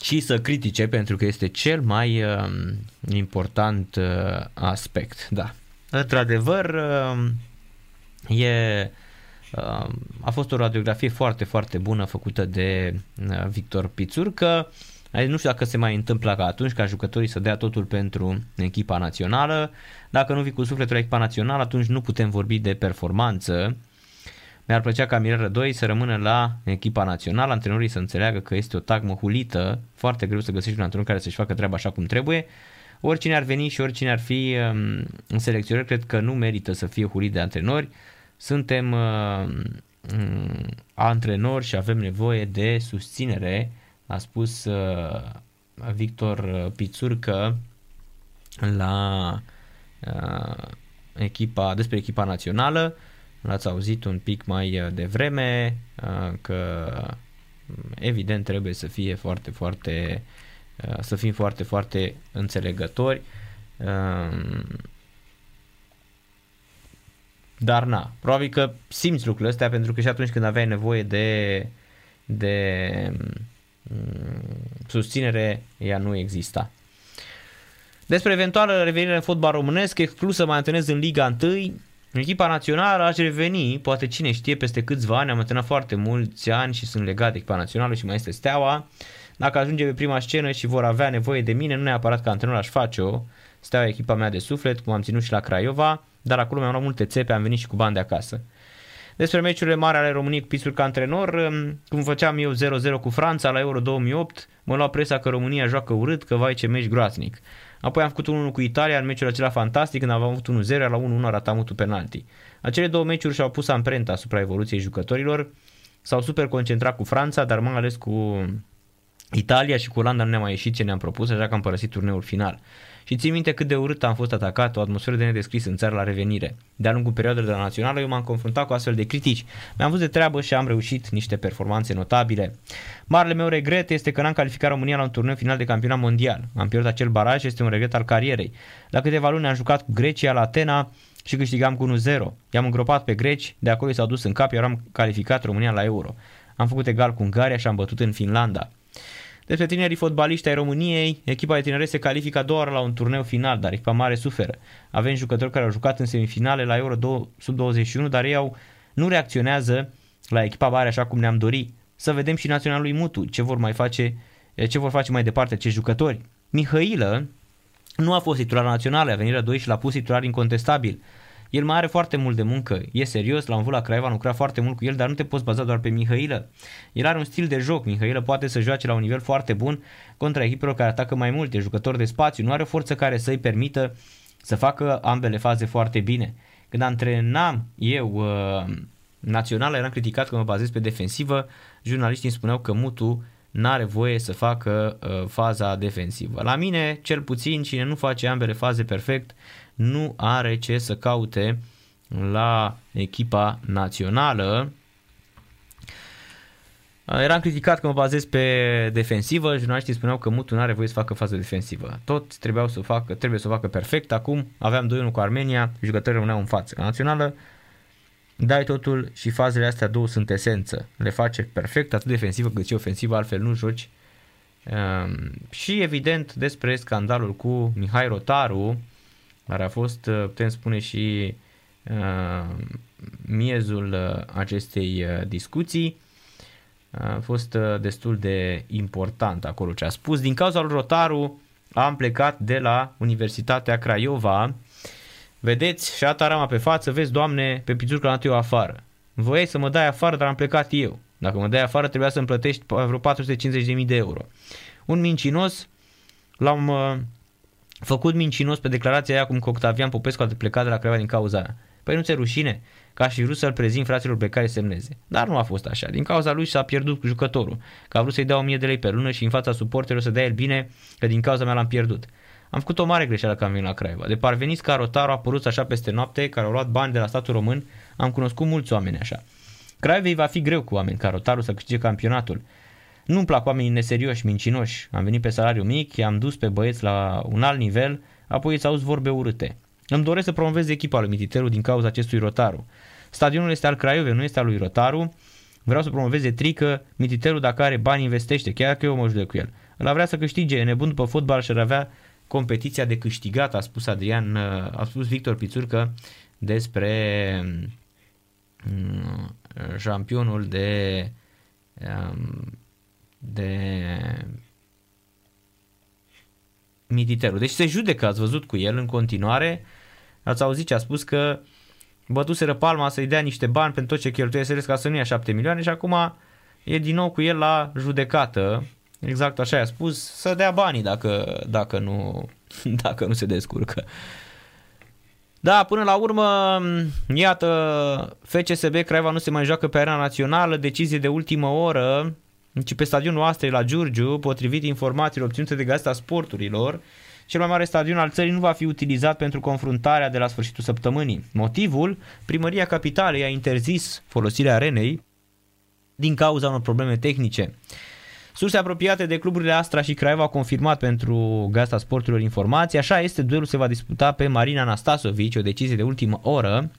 și să critique pentru că este cel mai uh, important uh, aspect. Da. Într-adevăr, uh, e, uh, a fost o radiografie foarte, foarte bună făcută de uh, Victor Pițurcă. Uh, Adică nu știu dacă se mai întâmplă ca atunci ca jucătorii să dea totul pentru echipa națională. Dacă nu vii cu sufletul la echipa națională, atunci nu putem vorbi de performanță. Mi-ar plăcea ca Mirel Rădoi să rămână la echipa națională, antrenorii să înțeleagă că este o tagmă hulită, foarte greu să găsești un antrenor care să-și facă treaba așa cum trebuie. Oricine ar veni și oricine ar fi um, în selecționări, cred că nu merită să fie hulit de antrenori. Suntem uh, antrenori și avem nevoie de susținere a spus uh, Victor Pițurcă la uh, echipa, despre echipa națională, l-ați auzit un pic mai uh, devreme, uh, că evident trebuie să fie foarte, foarte, uh, să fim foarte, foarte înțelegători. Uh, dar na, probabil că simți lucrurile astea pentru că și atunci când aveai nevoie de, de Mm, susținere ea nu exista. Despre eventuală revenire în fotbal românesc, exclusă mai antrenez în Liga 1, echipa națională aș reveni, poate cine știe, peste câțiva ani, am antrenat foarte mulți ani și sunt legat de echipa națională și mai este Steaua. Dacă ajunge pe prima scenă și vor avea nevoie de mine, nu neapărat ca antrenor aș face-o, Steaua e echipa mea de suflet, cum am ținut și la Craiova, dar acolo mi-am luat multe țepe, am venit și cu bani de acasă. Despre meciurile mari ale României cu Pisul ca antrenor, um, cum făceam eu 0-0 cu Franța la Euro 2008, mă lua presa că România joacă urât, că vai ce meci groaznic. Apoi am făcut 1 cu Italia în meciul acela fantastic, când am avut 1-0, la 1-1 ratam un penalti. Acele două meciuri și-au pus amprenta asupra evoluției jucătorilor, s-au super concentrat cu Franța, dar mai ales cu Italia și cu Olanda nu ne-a mai ieșit ce ne-am propus, așa că am părăsit turneul final. Și țin minte cât de urât am fost atacat, o atmosferă de nedescris în țară la revenire. De-a lungul perioadei de la națională eu m-am confruntat cu astfel de critici. Mi-am văzut de treabă și am reușit niște performanțe notabile. Marele meu regret este că n-am calificat România la un turneu final de campionat mondial. Am pierdut acel baraj, este un regret al carierei. La câteva luni am jucat cu Grecia la Atena și câștigam cu 1-0. I-am îngropat pe greci, de acolo s-au dus în cap, iar am calificat România la Euro. Am făcut egal cu Ungaria și am bătut în Finlanda. Despre tinerii fotbaliști ai României, echipa de tineret se califică doar la un turneu final, dar echipa mare suferă. Avem jucători care au jucat în semifinale la Euro sub 21, dar ei au, nu reacționează la echipa mare așa cum ne-am dori. Să vedem și naționalului Mutu ce vor mai face, ce vor face mai departe acești jucători. Mihailă nu a fost titular național, a venit la 2 și l-a pus titular incontestabil. El mai are foarte mult de muncă, e serios, l-am văzut la Craiova, lucra foarte mult cu el, dar nu te poți baza doar pe Mihailă. El are un stil de joc, Mihailă poate să joace la un nivel foarte bun contra echipelor care atacă mai mult, e jucător de spațiu, nu are o forță care să-i permită să facă ambele faze foarte bine. Când antrenam eu uh, național, eram criticat că mă bazez pe defensivă, jurnaliștii îmi spuneau că Mutu n-are voie să facă uh, faza defensivă. La mine, cel puțin, cine nu face ambele faze perfect, nu are ce să caute la echipa națională. Eram criticat că mă bazez pe defensivă, jurnaliștii spuneau că Mutu nu are voie să facă fază defensivă. Tot trebuiau să facă, trebuie să o facă perfect. Acum aveam 2-1 cu Armenia, jucătorii rămâneau în față. La națională dai totul și fazele astea două sunt esență. Le face perfect, atât defensivă cât și ofensivă, altfel nu joci. Um, și evident despre scandalul cu Mihai Rotaru, care a fost, uh, putem spune, și uh, miezul uh, acestei uh, discuții. A fost uh, destul de important acolo ce a spus. Din cauza lui Rotaru am plecat de la Universitatea Craiova. Vedeți, și a rama pe față, vezi, doamne, pe piciorul am eu afară. Voiai să mă dai afară, dar am plecat eu. Dacă mă dai afară, trebuia să-mi plătești vreo 450.000 de euro. Un mincinos, l-am uh, făcut mincinos pe declarația aia cum că Octavian Popescu a plecat de la Craiova din cauza aia. Păi nu ți rușine? Că aș fi vrut să-l prezint fraților pe care semneze. Dar nu a fost așa. Din cauza lui s-a pierdut jucătorul. Că a vrut să-i dea 1000 de lei pe lună și în fața suporterilor să dea el bine că din cauza mea l-am pierdut. Am făcut o mare greșeală că am venit la Craiova. De parveniți ca Rotaru a apărut așa peste noapte, care au luat bani de la statul român, am cunoscut mulți oameni așa. Craiovei va fi greu cu oameni ca Rotaru să câștige campionatul. Nu-mi plac oamenii neserioși, mincinoși. Am venit pe salariu mic, i-am dus pe băieți la un alt nivel, apoi îți auzi vorbe urâte. Îmi doresc să promovez echipa lui Mititelu din cauza acestui Rotaru. Stadionul este al Craiovei, nu este al lui Rotaru. Vreau să promoveze trică, Mititelu dacă are bani investește, chiar dacă eu mă judec cu el. Îl vrea să câștige, e nebun după fotbal și ar avea competiția de câștigat, a spus Adrian, a spus Victor Pițurcă despre mm, șampionul de um, de Mititeru. Deci se judecă, ați văzut cu el în continuare, ați auzit ce a spus că bătuseră palma să-i dea niște bani pentru tot ce cheltuie ca să nu ia 7 milioane și acum e din nou cu el la judecată, exact așa i-a spus, să dea banii dacă, dacă, nu, dacă nu se descurcă. Da, până la urmă, iată, FCSB Craiova nu se mai joacă pe arena națională, decizie de ultimă oră, ci pe stadionul Astrei la Giurgiu, potrivit informațiilor obținute de Gazeta Sporturilor, cel mai mare stadion al țării nu va fi utilizat pentru confruntarea de la sfârșitul săptămânii. Motivul? Primăria Capitalei a interzis folosirea arenei din cauza unor probleme tehnice. Surse apropiate de cluburile Astra și Craiova au confirmat pentru Gazeta Sporturilor informații. Așa este, duelul se va disputa pe Marina Anastasovici, o decizie de ultimă oră.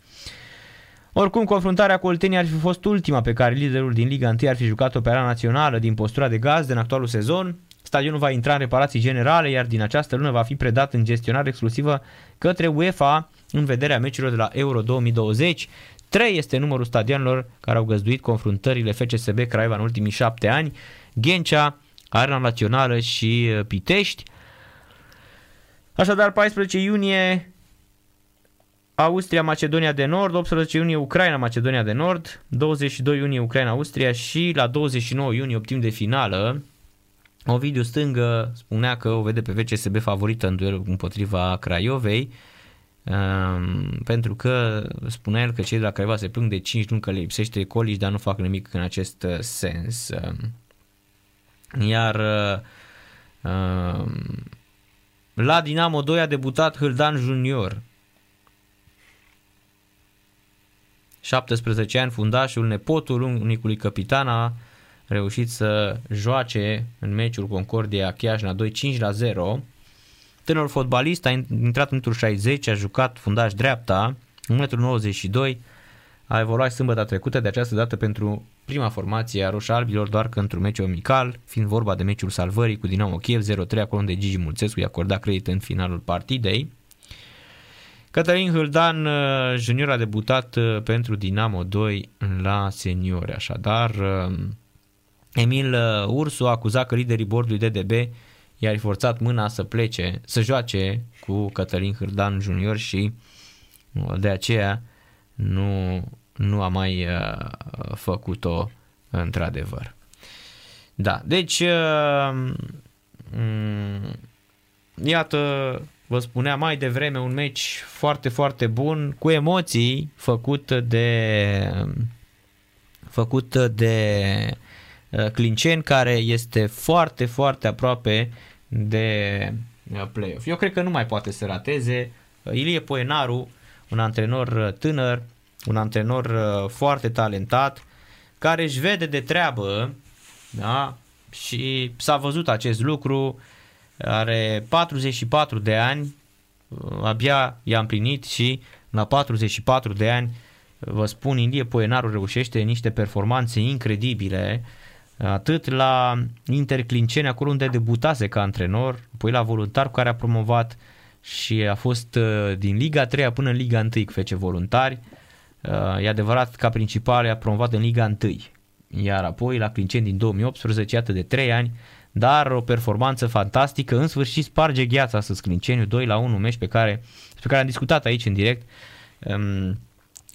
Oricum, confruntarea cu Oltenia ar fi fost ultima pe care liderul din Liga 1 ar fi jucat-o pe națională din postura de gaz în actualul sezon. Stadionul va intra în reparații generale, iar din această lună va fi predat în gestionare exclusivă către UEFA în vederea meciurilor de la Euro 2020. 3 este numărul stadionelor care au găzduit confruntările FCSB Craiova în ultimii șapte ani, Ghencea, Arena Națională și uh, Pitești. Așadar, 14 iunie Austria, Macedonia de Nord, 18 iunie Ucraina, Macedonia de Nord, 22 iunie Ucraina, Austria și la 29 iunie optim de finală Ovidiu Stângă spunea că o vede pe VCSB favorită în duel împotriva Craiovei, um, pentru că spunea el că cei de la Craiova se plâng de 5 luni că le lipsește Colici, dar nu fac nimic în acest uh, sens. Um, iar um, la Dinamo 2 a debutat Hâldan Junior. 17 ani, fundașul, nepotul unicului capitan a reușit să joace în meciul Concordia Chiajna 2 5 la 0. Tânărul fotbalist a intrat în 60, a jucat fundaș dreapta, 1,92 m, a evoluat sâmbătă trecută, de această dată pentru prima formație a roșalbilor, doar că într-un meci amical, fiind vorba de meciul salvării cu Dinamo Kiev 0-3, acolo unde Gigi Mulțescu i-a acordat credit în finalul partidei. Cătălin Hâldan uh, junior a debutat uh, pentru Dinamo 2 la seniori, așadar uh, Emil uh, Ursu a acuzat că liderii bordului DDB i-ar forțat mâna să plece, să joace cu Cătălin Hârdan Junior și uh, de aceea nu, nu a mai uh, făcut-o într-adevăr. Da, deci mm, iată, vă spuneam mai devreme un meci foarte, foarte bun, cu emoții, făcut de făcut de Uh, Clinceni, care este foarte, foarte aproape de uh, play-off. Eu cred că nu mai poate să rateze. Uh, Ilie Poenaru, un antrenor tânăr, un antrenor foarte talentat, care își vede de treabă Da? Și s-a văzut acest lucru, are 44 de ani, abia i-a împlinit și la 44 de ani, vă spun, Indie Poenaru reușește niște performanțe incredibile, atât la Interclinceni, acolo unde debutase ca antrenor, apoi la voluntar cu care a promovat și a fost uh, din Liga 3 până în Liga 1 cu fece voluntari. Uh, e adevărat, ca principal a promovat în Liga 1, iar apoi la Clinceni din 2018, iată de 3 ani, dar o performanță fantastică, în sfârșit sparge gheața să Clinceniu, 2 la 1 meci pe care, pe care am discutat aici în direct. Um,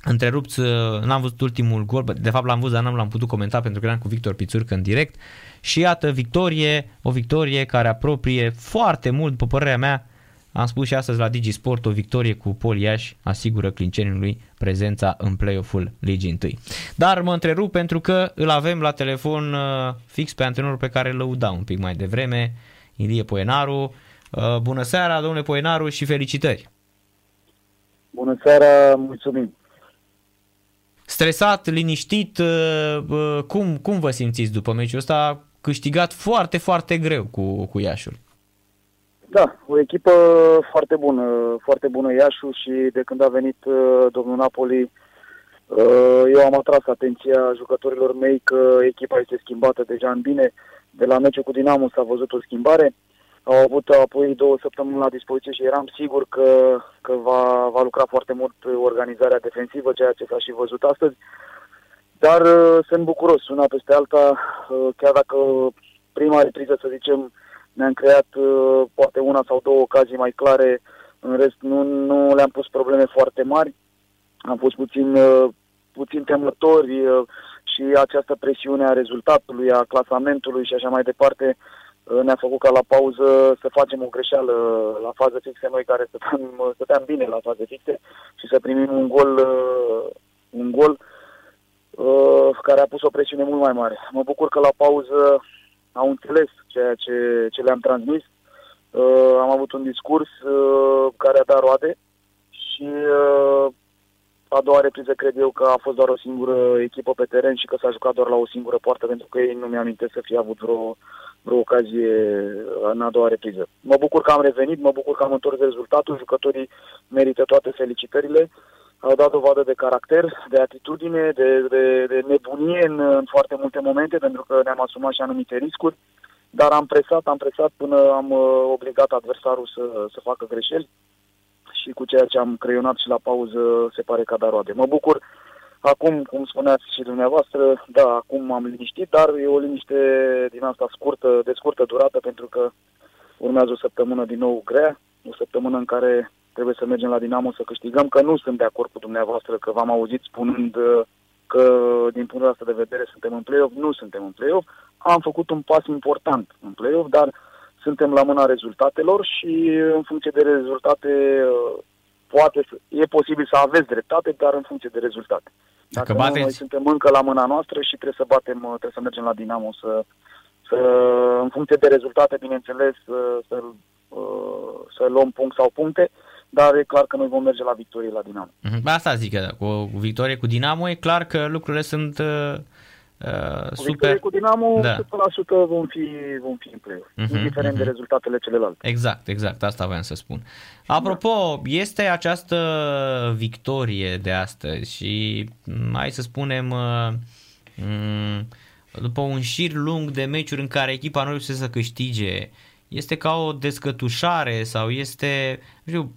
întrerupt, n-am văzut ultimul gol, de fapt l-am văzut, dar n-am l-am putut comenta pentru că eram cu Victor Pițurcă în direct. Și iată, victorie, o victorie care apropie foarte mult, după părerea mea, am spus și astăzi la Digisport, o victorie cu Poliaș asigură Clincenului prezența în play-off-ul Ligii 1. Dar mă întrerup pentru că îl avem la telefon uh, fix pe antrenorul pe care îl lăuda un pic mai devreme, Ilie Poenaru. Uh, bună seara, domnule Poenaru, și felicitări! Bună seara, mulțumim! Stresat, liniștit, uh, cum, cum vă simțiți după meciul ăsta? Câștigat foarte, foarte greu cu, cu Iașul. Da, o echipă foarte bună, foarte bună Iașu și de când a venit uh, domnul Napoli, uh, eu am atras atenția jucătorilor mei că echipa este schimbată deja în bine. De la meciul cu Dinamo s-a văzut o schimbare. Au avut apoi două săptămâni la dispoziție și eram sigur că, că va, va lucra foarte mult organizarea defensivă, ceea ce s-a și văzut astăzi. Dar uh, sunt bucuros, una peste alta, uh, chiar dacă prima repriză, să zicem, ne-am creat uh, poate una sau două ocazii mai clare, în rest nu, nu le-am pus probleme foarte mari, am fost puțin, uh, puțin temători uh, și această presiune a rezultatului, a clasamentului și așa mai departe uh, ne-a făcut ca la pauză să facem o greșeală la fază fixe noi care stăteam, stăteam bine la fază fixe și să primim un gol, uh, un gol uh, care a pus o presiune mult mai mare. Mă bucur că la pauză au înțeles ceea ce, ce le-am transmis. Uh, am avut un discurs uh, care a dat roade și uh, a doua repriză cred eu că a fost doar o singură echipă pe teren și că s-a jucat doar la o singură poartă pentru că ei nu mi-am să fie avut vreo, vreo ocazie în a doua repriză. Mă bucur că am revenit, mă bucur că am întors rezultatul, jucătorii merită toate felicitările au dat dovadă de caracter, de atitudine, de, de, de nebunie în, în foarte multe momente, pentru că ne-am asumat și anumite riscuri, dar am presat, am presat până am uh, obligat adversarul să, să facă greșeli și cu ceea ce am creionat și la pauză se pare că a dat roade. Mă bucur acum, cum spuneați și dumneavoastră, da, acum am liniștit, dar e o liniște din asta scurtă, de scurtă durată, pentru că urmează o săptămână din nou grea, o săptămână în care trebuie să mergem la Dinamo să câștigăm, că nu sunt de acord cu dumneavoastră, că v-am auzit spunând uh, că din punctul ăsta de vedere suntem în play-off, nu suntem în play-off. Am făcut un pas important în play-off, dar suntem la mâna rezultatelor și în funcție de rezultate uh, poate să, e posibil să aveți dreptate, dar în funcție de rezultate. Dacă, Dacă nu, noi suntem încă la mâna noastră și trebuie să batem, uh, trebuie să mergem la Dinamo să, să în funcție de rezultate, bineînțeles, să, să, să luăm punct sau puncte, dar e clar că noi vom merge la victorie la Dinamo. Mm-hmm. Asta zic că cu o victorie cu Dinamo e clar că lucrurile sunt uh, uh cu super. Cu Dinamo da. 100% vom fi, vom fi în play uh-huh, indiferent uh-huh. de rezultatele celelalte. Exact, exact, asta voiam să spun. Apropo, da. este această victorie de astăzi și mm, hai să spunem uh, mm, după un șir lung de meciuri în care echipa nu reușește să câștige, este ca o descătușare sau este, nu știu,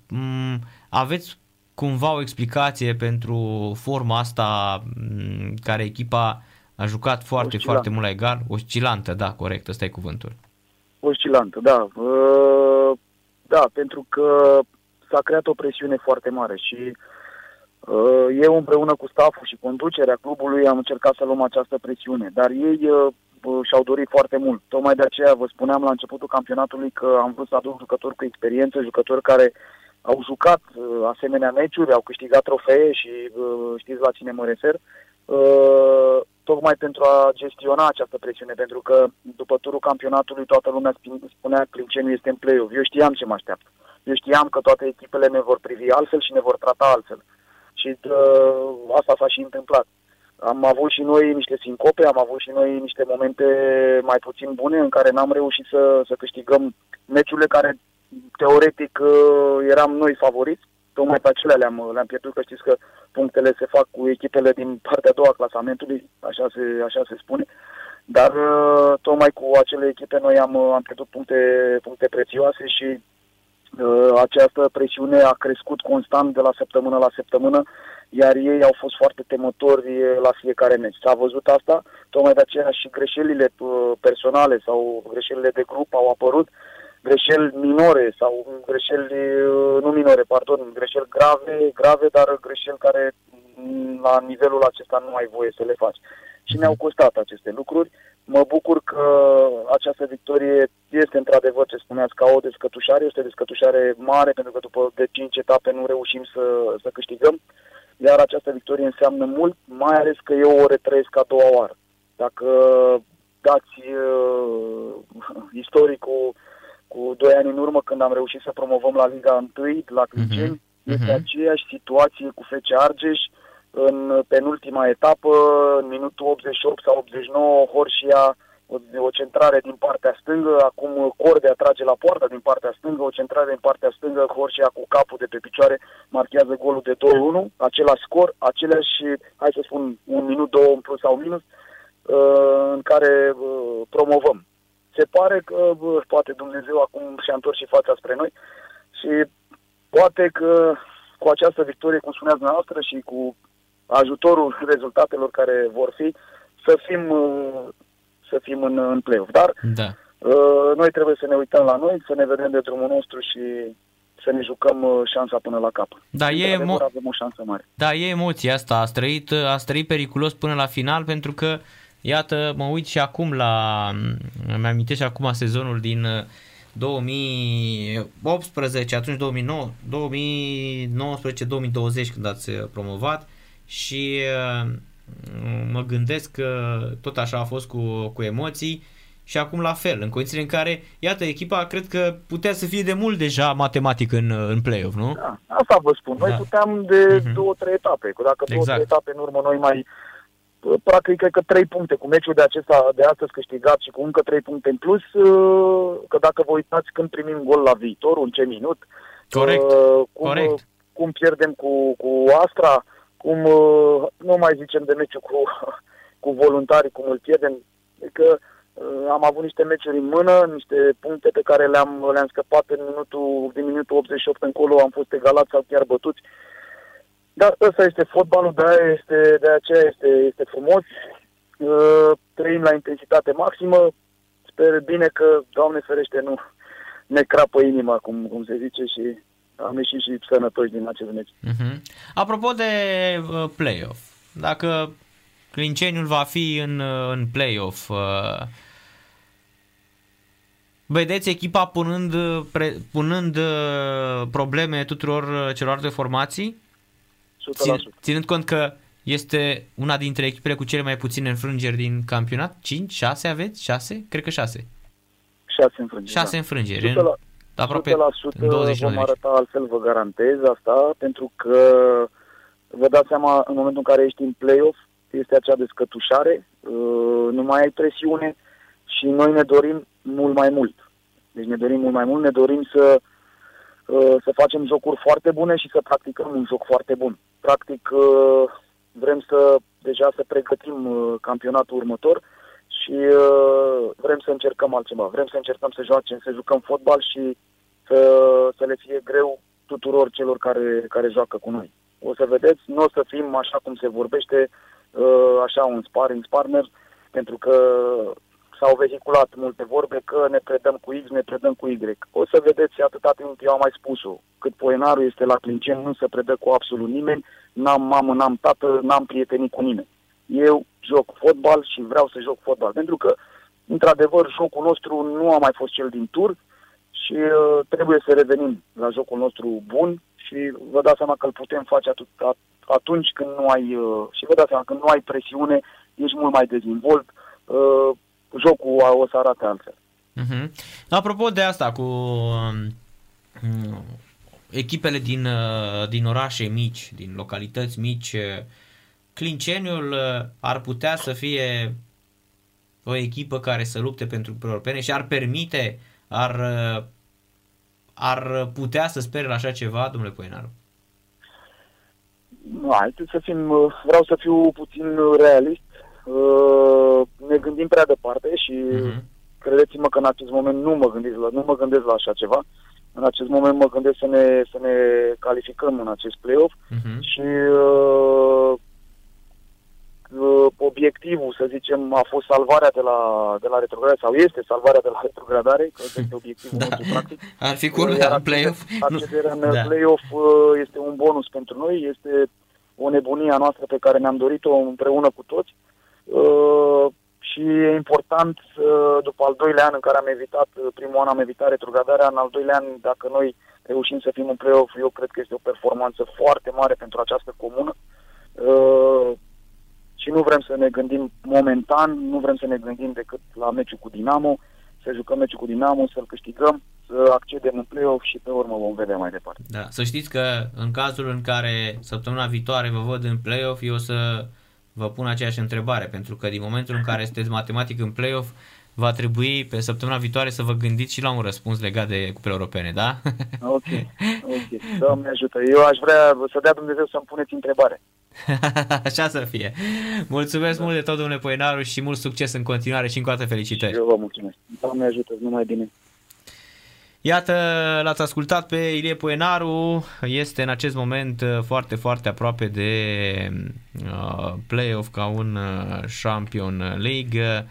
aveți cumva o explicație pentru forma asta care echipa a jucat foarte, Oscilant. foarte mult la egal? Oscilantă, da, corect, ăsta e cuvântul. Oscilantă, da. Uh, da, pentru că s-a creat o presiune foarte mare și uh, eu împreună cu staful și conducerea clubului am încercat să luăm această presiune, dar ei uh, și-au dorit foarte mult. Tocmai de aceea vă spuneam la începutul campionatului că am vrut să aduc jucători cu experiență, jucători care au jucat uh, asemenea meciuri, au câștigat trofee și uh, știți la cine mă refer, uh, tocmai pentru a gestiona această presiune, pentru că după turul campionatului toată lumea spunea că Clinceniu este în play-off. Eu știam ce mă așteaptă. Eu știam că toate echipele ne vor privi altfel și ne vor trata altfel. Și uh, asta s-a și întâmplat. Am avut și noi niște sincope, am avut și noi niște momente mai puțin bune în care n-am reușit să, să câștigăm meciurile care teoretic uh, eram noi favoriți. Tocmai pe acelea le-am, le-am pierdut, că știți că punctele se fac cu echipele din partea a doua a clasamentului, așa se, așa se spune. Dar uh, tocmai cu acele echipe noi am, am pierdut puncte, puncte prețioase și uh, această presiune a crescut constant de la săptămână la săptămână iar ei au fost foarte temători la fiecare meci. S-a văzut asta, tocmai de aceea și greșelile uh, personale sau greșelile de grup au apărut, greșeli minore sau greșeli, uh, nu minore, pardon, greșeli grave, grave, dar greșeli care mm, la nivelul acesta nu ai voie să le faci. Și ne-au costat aceste lucruri. Mă bucur că această victorie este într-adevăr, ce spuneați, ca o descătușare, este o descătușare mare, pentru că după de 5 etape nu reușim să, să câștigăm iar această victorie înseamnă mult, mai ales că eu o retrăiesc a doua oară. Dacă dați uh, istoricul cu doi ani în urmă, când am reușit să promovăm la Liga 1, la Clinceni, uh-huh. este uh-huh. aceeași situație cu Fece Argeș, în penultima etapă, în minutul 88 sau 89, Horșia o, o centrare din partea stângă, acum Corde atrage la poartă din partea stângă, o centrare din partea stângă, Horșia cu capul de pe picioare marchează golul de 2-1, același scor, aceleași, hai să spun, un minut, două în plus sau minus, uh, în care uh, promovăm. Se pare că poate Dumnezeu acum și-a întors și fața spre noi și poate că cu această victorie, cum spuneați dumneavoastră, și cu ajutorul rezultatelor care vor fi, să fim uh, să fim în, în play-off. Dar da. uh, noi trebuie să ne uităm la noi, să ne vedem de drumul nostru și să ne jucăm uh, șansa până la cap. Da, e emo- avem o șansă mare. Da, e emoția asta. A trăit, a trăit periculos până la final pentru că, iată, mă uit și acum la... Îmi amintesc și acum sezonul din 2018, uh, atunci 2009, 2019-2020 când ați uh, promovat și mă gândesc că tot așa a fost cu, cu emoții și acum la fel, în condițiile în care, iată, echipa cred că putea să fie de mult deja matematic în, în play-off, nu? Da, asta vă spun. Noi da. puteam de uh-huh. două, trei etape. Că dacă exact. două, trei etape în urmă noi mai practic cred că trei puncte cu meciul de acesta de astăzi câștigat și cu încă trei puncte în plus, uh, că dacă vă uitați când primim gol la viitor, în ce minut, Corect. Uh, cum, Corect. cum pierdem cu, cu Astra, cum uh, nu mai zicem de meciul cu, cu voluntari, cum îl pierdem, că uh, am avut niște meciuri în mână, niște puncte pe care le-am, le-am scăpat în minutul, din minutul 88 încolo, am fost egalați sau chiar bătuți. Dar ăsta este fotbalul, de aia este, de aceea este, este frumos. Uh, trăim la intensitate maximă. Sper bine că, Doamne ferește, nu ne crapă inima, cum, cum se zice, și am ieșit și sănătoși din acest meci. Uh-huh. Apropo de uh, play-off, dacă Clinceniul va fi în, uh, în play-off, uh, vedeți echipa punând, uh, pre, punând uh, probleme tuturor uh, celorlalte formații? 100%. Țin, ținând cont că este una dintre echipele cu cele mai puține înfrângeri din campionat? 5? 6 aveți? 6? Cred că 6. 6 înfrângeri. 6 da. înfrângeri. 100%, la, aproape 100% vom arăta altfel, vă garantez asta, pentru că vă dați seama, în momentul în care ești în play-off, este acea descătușare, uh, nu mai ai presiune și noi ne dorim mult mai mult. Deci ne dorim mult mai mult, ne dorim să, uh, să facem jocuri foarte bune și să practicăm un joc foarte bun. Practic, uh, vrem să deja să pregătim campionatul următor și uh, vrem să încercăm altceva. Vrem să încercăm să joacem, să jucăm fotbal și să, să le fie greu tuturor celor care, care joacă cu noi. O să vedeți, nu o să fim așa cum se vorbește, uh, așa un sparring partner, pentru că s-au vehiculat multe vorbe că ne predăm cu X, ne predăm cu Y. O să vedeți atâta timp, eu am mai spus-o, cât poenarul este la Clincen, nu se predă cu absolut nimeni, n-am mamă, n-am tată, n-am prietenit cu nimeni. Eu joc fotbal și vreau să joc fotbal. Pentru că, într-adevăr, jocul nostru nu a mai fost cel din tur și uh, trebuie să revenim la jocul nostru bun și vă dați seama că îl putem face atât, atunci când nu ai, uh, și vă dați seama, când nu ai presiune, ești mult mai dezvolt, uh, jocul o să arate altfel. Uh-huh. Apropo de asta cu uh, echipele din, uh, din orașe mici, din localități mici, uh, Clinceniul uh, ar putea să fie o echipă care să lupte pentru europene și ar permite, ar, uh, ar putea să spere la așa ceva, domnule Poenaru? Nu, haideți să fim, uh, vreau să fiu puțin realist. Ne gândim prea departe și uh-huh. credeți-mă că în acest moment nu mă gândesc la, nu mă gândesc la așa ceva. În acest moment mă gândesc să ne, să ne calificăm în acest play-off uh-huh. și uh, uh, obiectivul, să zicem, a fost salvarea de la, de la retrogradare sau este salvarea de la retrogradare, că este obiectivul da. nostru practic. Ar fi culmea în play-off. Accederea în da. play-off uh, este un bonus pentru noi, este o nebunie a noastră pe care ne-am dorit-o împreună cu toți. Uh, și e important, uh, după al doilea an în care am evitat, uh, primul an am evitat retrogradarea, în al doilea an, dacă noi reușim să fim în play-off, eu cred că este o performanță foarte mare pentru această comună. Uh, și nu vrem să ne gândim momentan, nu vrem să ne gândim decât la meciul cu Dinamo, să jucăm meciul cu Dinamo, să-l câștigăm, să accedem în play-off și pe urmă vom vedea mai departe. Da, să știți că în cazul în care săptămâna viitoare vă văd în play-off, eu o să vă pun aceeași întrebare, pentru că din momentul în care sunteți matematic în play-off, va trebui pe săptămâna viitoare să vă gândiți și la un răspuns legat de cupele europene, da? Ok, ok. Doamne ajută. Eu aș vrea să dea Dumnezeu să-mi puneți întrebare. Așa să fie. Mulțumesc da. mult de tot, domnule Poenaru, și mult succes în continuare și încă o dată felicitări. Și eu vă mulțumesc. Doamne ajută, numai bine. Iată, l-ați ascultat pe Ilie Poenaru, este în acest moment uh, foarte, foarte aproape de uh, play-off ca un uh, Champion League.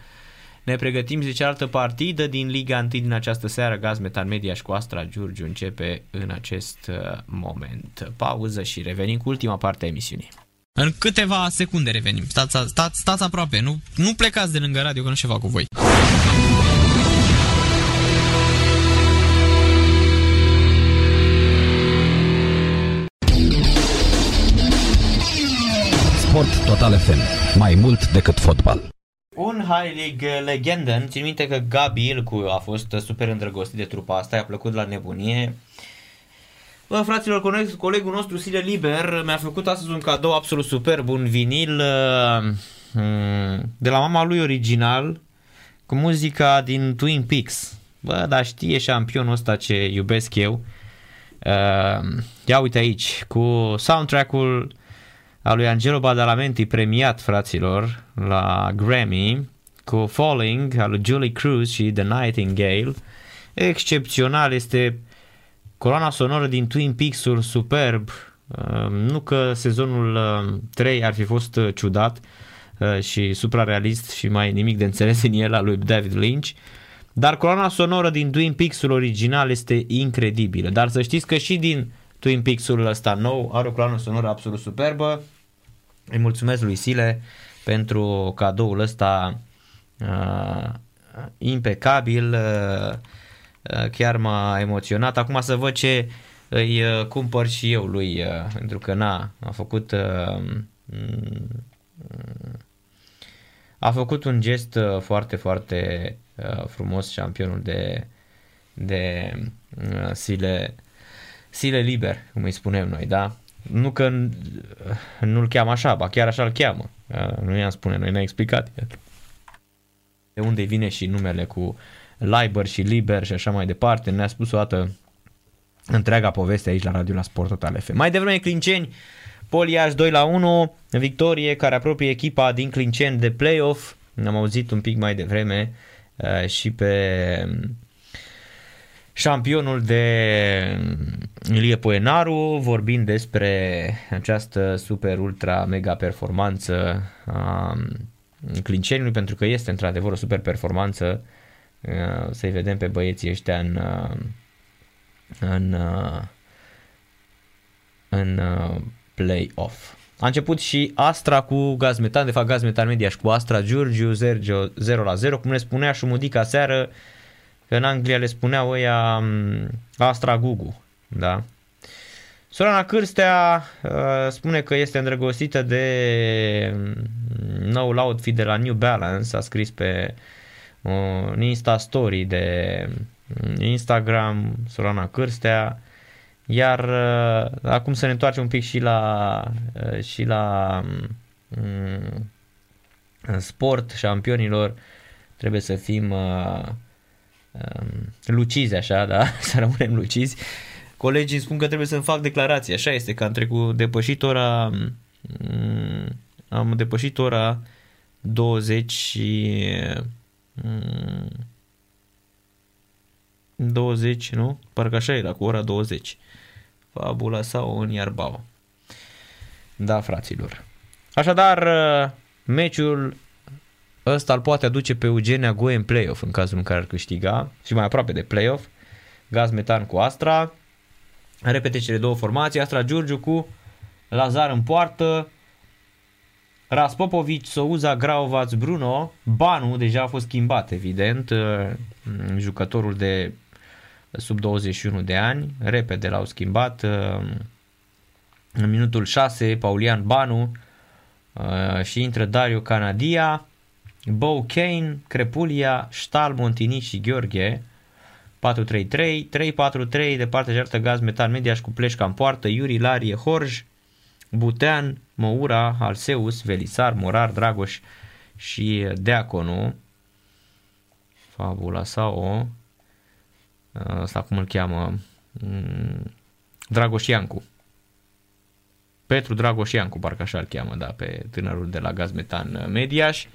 Ne pregătim de cealaltă partidă din Liga 1 din această seară. Gaz Metan Media și cu Astra Giurgiu începe în acest uh, moment. Pauză și revenim cu ultima parte a emisiunii. În câteva secunde revenim. Stați, stați, stați aproape, nu, nu plecați de lângă radio că nu ceva cu voi. Sport Total FM. Mai mult decât fotbal. Un High League legendă, țin minte că Gabi Ilcu a fost super îndrăgostit de trupa asta, i-a plăcut la nebunie. Bă, fraților, colegul nostru Sile Liber mi-a făcut astăzi un cadou absolut superb, un vinil uh, mm, de la mama lui original cu muzica din Twin Peaks. Bă, dar știe șampionul ăsta ce iubesc eu. Uh, ia uite aici, cu soundtrack-ul a lui Angelo Badalamenti premiat, fraților, la Grammy, cu Falling al lui Julie Cruz și The Nightingale. Excepțional este coloana sonoră din Twin Peaks-ul superb. Uh, nu că sezonul 3 uh, ar fi fost uh, ciudat și suprarealist și mai nimic de înțeles în el al lui David Lynch, dar coloana sonoră din Twin Peaks-ul original este incredibilă. Dar să știți că și din Twin Peaks-ul ăsta nou are o coloană sonoră absolut superbă. Îi mulțumesc lui Sile pentru cadoul ăsta uh, impecabil, uh, uh, chiar m-a emoționat. Acum să văd ce îi uh, cumpăr și eu lui, uh, pentru că na, a făcut uh, a făcut un gest uh, foarte, foarte uh, frumos șampionul de, de uh, sile, sile liber, cum îi spunem noi, da? Nu că nu-l cheamă așa, ba chiar așa îl cheamă. Nu i-am spune, noi ne-a explicat. De unde vine și numele cu Liber și Liber și așa mai departe. Ne-a spus o dată întreaga poveste aici la Radio la Sport Total FM. Mai devreme Clinceni, Poliaș 2 la 1, victorie care apropie echipa din Clinceni de playoff. Am auzit un pic mai devreme uh, și pe șampionul de Ilie Poenaru, vorbind despre această super ultra mega performanță a Clinceniului, pentru că este într-adevăr o super performanță să-i vedem pe băieții ăștia în, în, în play-off. A început și Astra cu Gazmetan, de fapt Gazmetan Media și cu Astra Giurgiu 0 la 0, cum ne spunea Șumudica seară, Că în Anglia le spuneau ăia mm, Astra Gugu, da? Sorana Cârstea uh, spune că este îndrăgostită de mm, nou outfit de la New Balance, a scris pe uh, un Insta Story de mm, Instagram Sorana Cârstea, iar uh, acum să ne întoarcem un pic și la, uh, și la mm, în sport, șampionilor, trebuie să fim uh, um, lucizi așa, da? Să rămânem lucizi. Colegii spun că trebuie să-mi fac declarații, așa este, că am trecut, depășit ora, um, am depășit ora 20 și um, 20, nu? Parcă așa era, cu ora 20. Fabula sau în Iarbao. Da, fraților. Așadar, meciul ăsta îl poate aduce pe Eugenia Goe în play-off în cazul în care ar câștiga și mai aproape de play-off. Gaz Metan cu Astra. Repete cele două formații. Astra Giurgiu cu Lazar în poartă. Raspopovic, Souza, Graovac, Bruno. Banu deja a fost schimbat, evident. Jucătorul de sub 21 de ani. Repede l-au schimbat. În minutul 6, Paulian Banu și intră Dario Canadia. Bo Kane, Crepulia, Ștal, Montini și Gheorghe. 4-3-3, 3-4-3 de partea cealaltă Gaz Metan Mediaș cu Pleșca în poartă, Iuri Larie Horj, Butean, Moura, Alseus, Velisar, Morar, Dragoș și Deaconu. Fabula sau asta cum îl cheamă, mm, Dragoș Iancu. Petru Dragoș Iancu, parcă așa îl cheamă, da, pe tânărul de la Gaz Metan Mediaș.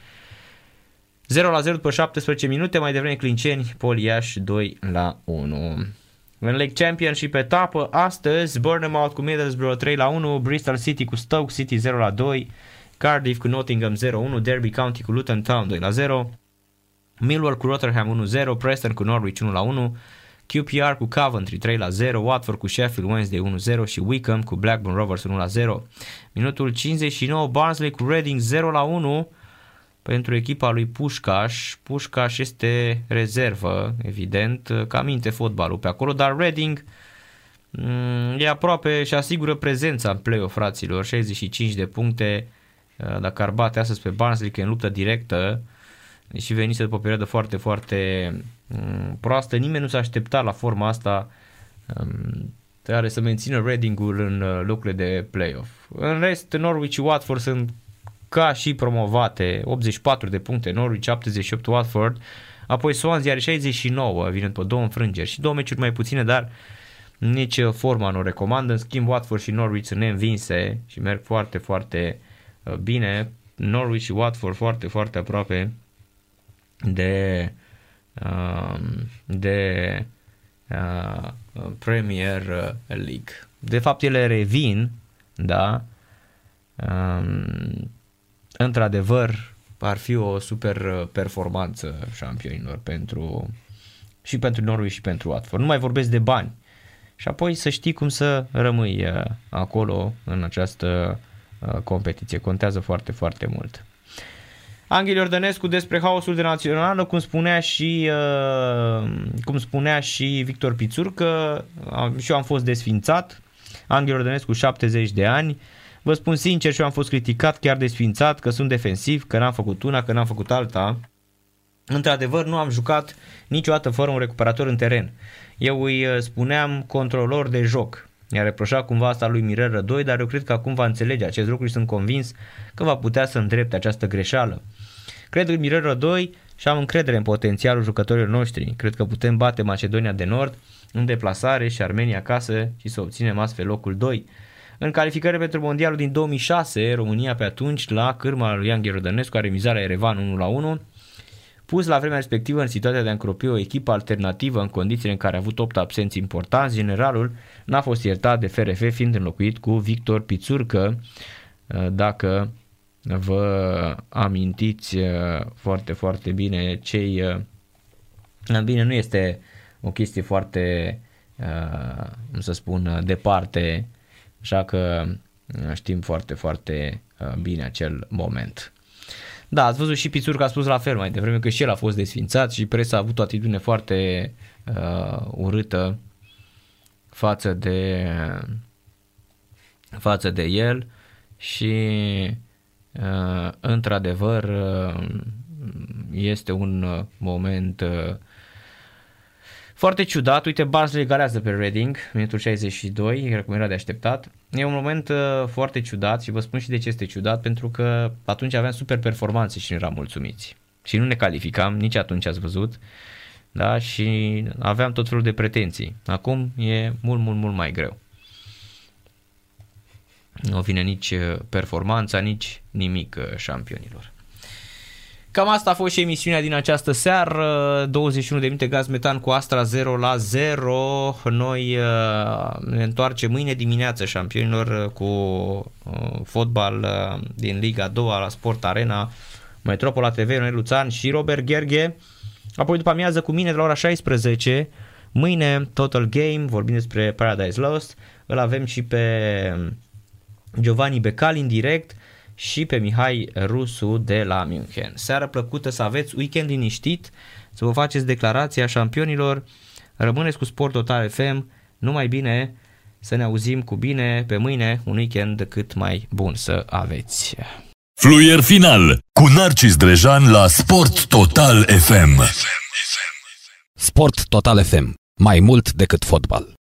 0 la 0 după 17 minute, mai devreme Clinceni, Poliaș 2 la 1. În League Championship etapă, astăzi Bournemouth cu Middlesbrough 3 la 1, Bristol City cu Stoke City 0 la 2, Cardiff cu Nottingham 0-1, Derby County cu Luton Town 2 la 0, Millwall cu Rotherham 1-0, Preston cu Norwich 1 la 1, QPR cu Coventry 3 la 0, Watford cu Sheffield Wednesday 1-0 și Wickham cu Blackburn Rovers 1 la 0. Minutul 59, Barnsley cu Reading 0 la 1, pentru echipa lui Pușcaș. Pușcaș este rezervă, evident, ca minte fotbalul pe acolo, dar Reading mm, e aproape și asigură prezența în play-off, fraților, 65 de puncte, uh, dacă ar bate astăzi pe Barnsley, că e în luptă directă, deși venise după o perioadă foarte, foarte mm, proastă, nimeni nu s-a așteptat la forma asta care um, să mențină Reading-ul în uh, locurile de play-off. În rest, Norwich și Watford sunt ca și promovate, 84 de puncte, Norwich 78, Watford, apoi Swansea are 69, vine după două înfrângeri și două meciuri mai puține, dar nici forma nu recomandă, în schimb Watford și Norwich sunt neînvinse și merg foarte, foarte uh, bine, Norwich și Watford foarte, foarte aproape de um, de uh, Premier League. De fapt, ele revin, da, um, într-adevăr, ar fi o super uh, performanță șampionilor pentru și pentru Norwich și pentru Watford. Nu mai vorbesc de bani. Și apoi să știi cum să rămâi uh, acolo în această uh, competiție. Contează foarte, foarte mult. Angel Iordănescu despre haosul de națională, cum spunea și cum spunea și Victor Pițur că și eu am fost desfințat. Angel Iordănescu 70 de ani, Vă spun sincer și eu am fost criticat, chiar desfințat, că sunt defensiv, că n-am făcut una, că n-am făcut alta. Într-adevăr, nu am jucat niciodată fără un recuperator în teren. Eu îi uh, spuneam controlor de joc. I-a reproșat cumva asta lui Mirel Rădoi, dar eu cred că acum va înțelege acest lucru și sunt convins că va putea să îndrepte această greșeală. Cred în Mirel Rădoi și am încredere în potențialul jucătorilor noștri. Cred că putem bate Macedonia de Nord în deplasare și Armenia acasă și să obținem astfel locul 2. În calificări pentru mondialul din 2006, România pe atunci, la cârma lui Ian Gherodănescu, a remizat la Erevan 1 la 1, pus la vremea respectivă în situația de a încropi o echipă alternativă în condițiile în care a avut 8 absenți importanți, generalul n-a fost iertat de FRF fiind înlocuit cu Victor Pițurcă, dacă vă amintiți foarte, foarte bine cei... Bine, nu este o chestie foarte, cum să spun, departe Așa că uh, știm foarte, foarte uh, bine acel moment. Da, ați văzut și Pițur că a spus la fel mai devreme că și el a fost desfințat și presa a avut o atitudine foarte uh, urâtă față de față de el și uh, într-adevăr uh, este un moment uh, Foarte ciudat, uite Barnsley egalează pe Reading, minutul 62, cum era de așteptat. E un moment uh, foarte ciudat și vă spun și de ce este ciudat, pentru că atunci aveam super performanțe și nu eram mulțumiți. Și nu ne calificam, nici atunci ați văzut, da? și aveam tot felul de pretenții. Acum e mult, mult, mult mai greu. Nu vine nici uh, performanța, nici nimic uh, șampionilor. Cam asta a fost și emisiunea din această seară, 21 de minute gaz metan cu Astra 0 la 0. Noi uh, ne întoarcem mâine dimineață șampionilor cu fotbal din Liga 2 la Sport Arena, Metropola TV, Ionel Luțan și Robert Gherghe. Apoi după amiază cu mine de la ora 16, mâine Total Game, vorbim despre Paradise Lost, îl avem și pe Giovanni Becali în direct și pe Mihai Rusu de la München. Seară plăcută să aveți, weekend liniștit, să vă faceți declarația șampionilor, rămâneți cu Sport Total FM, numai bine, să ne auzim cu bine pe mâine, un weekend cât mai bun să aveți. Fluier final cu Narcis Drejan la Sport Total FM. Sport Total FM. Mai mult decât fotbal.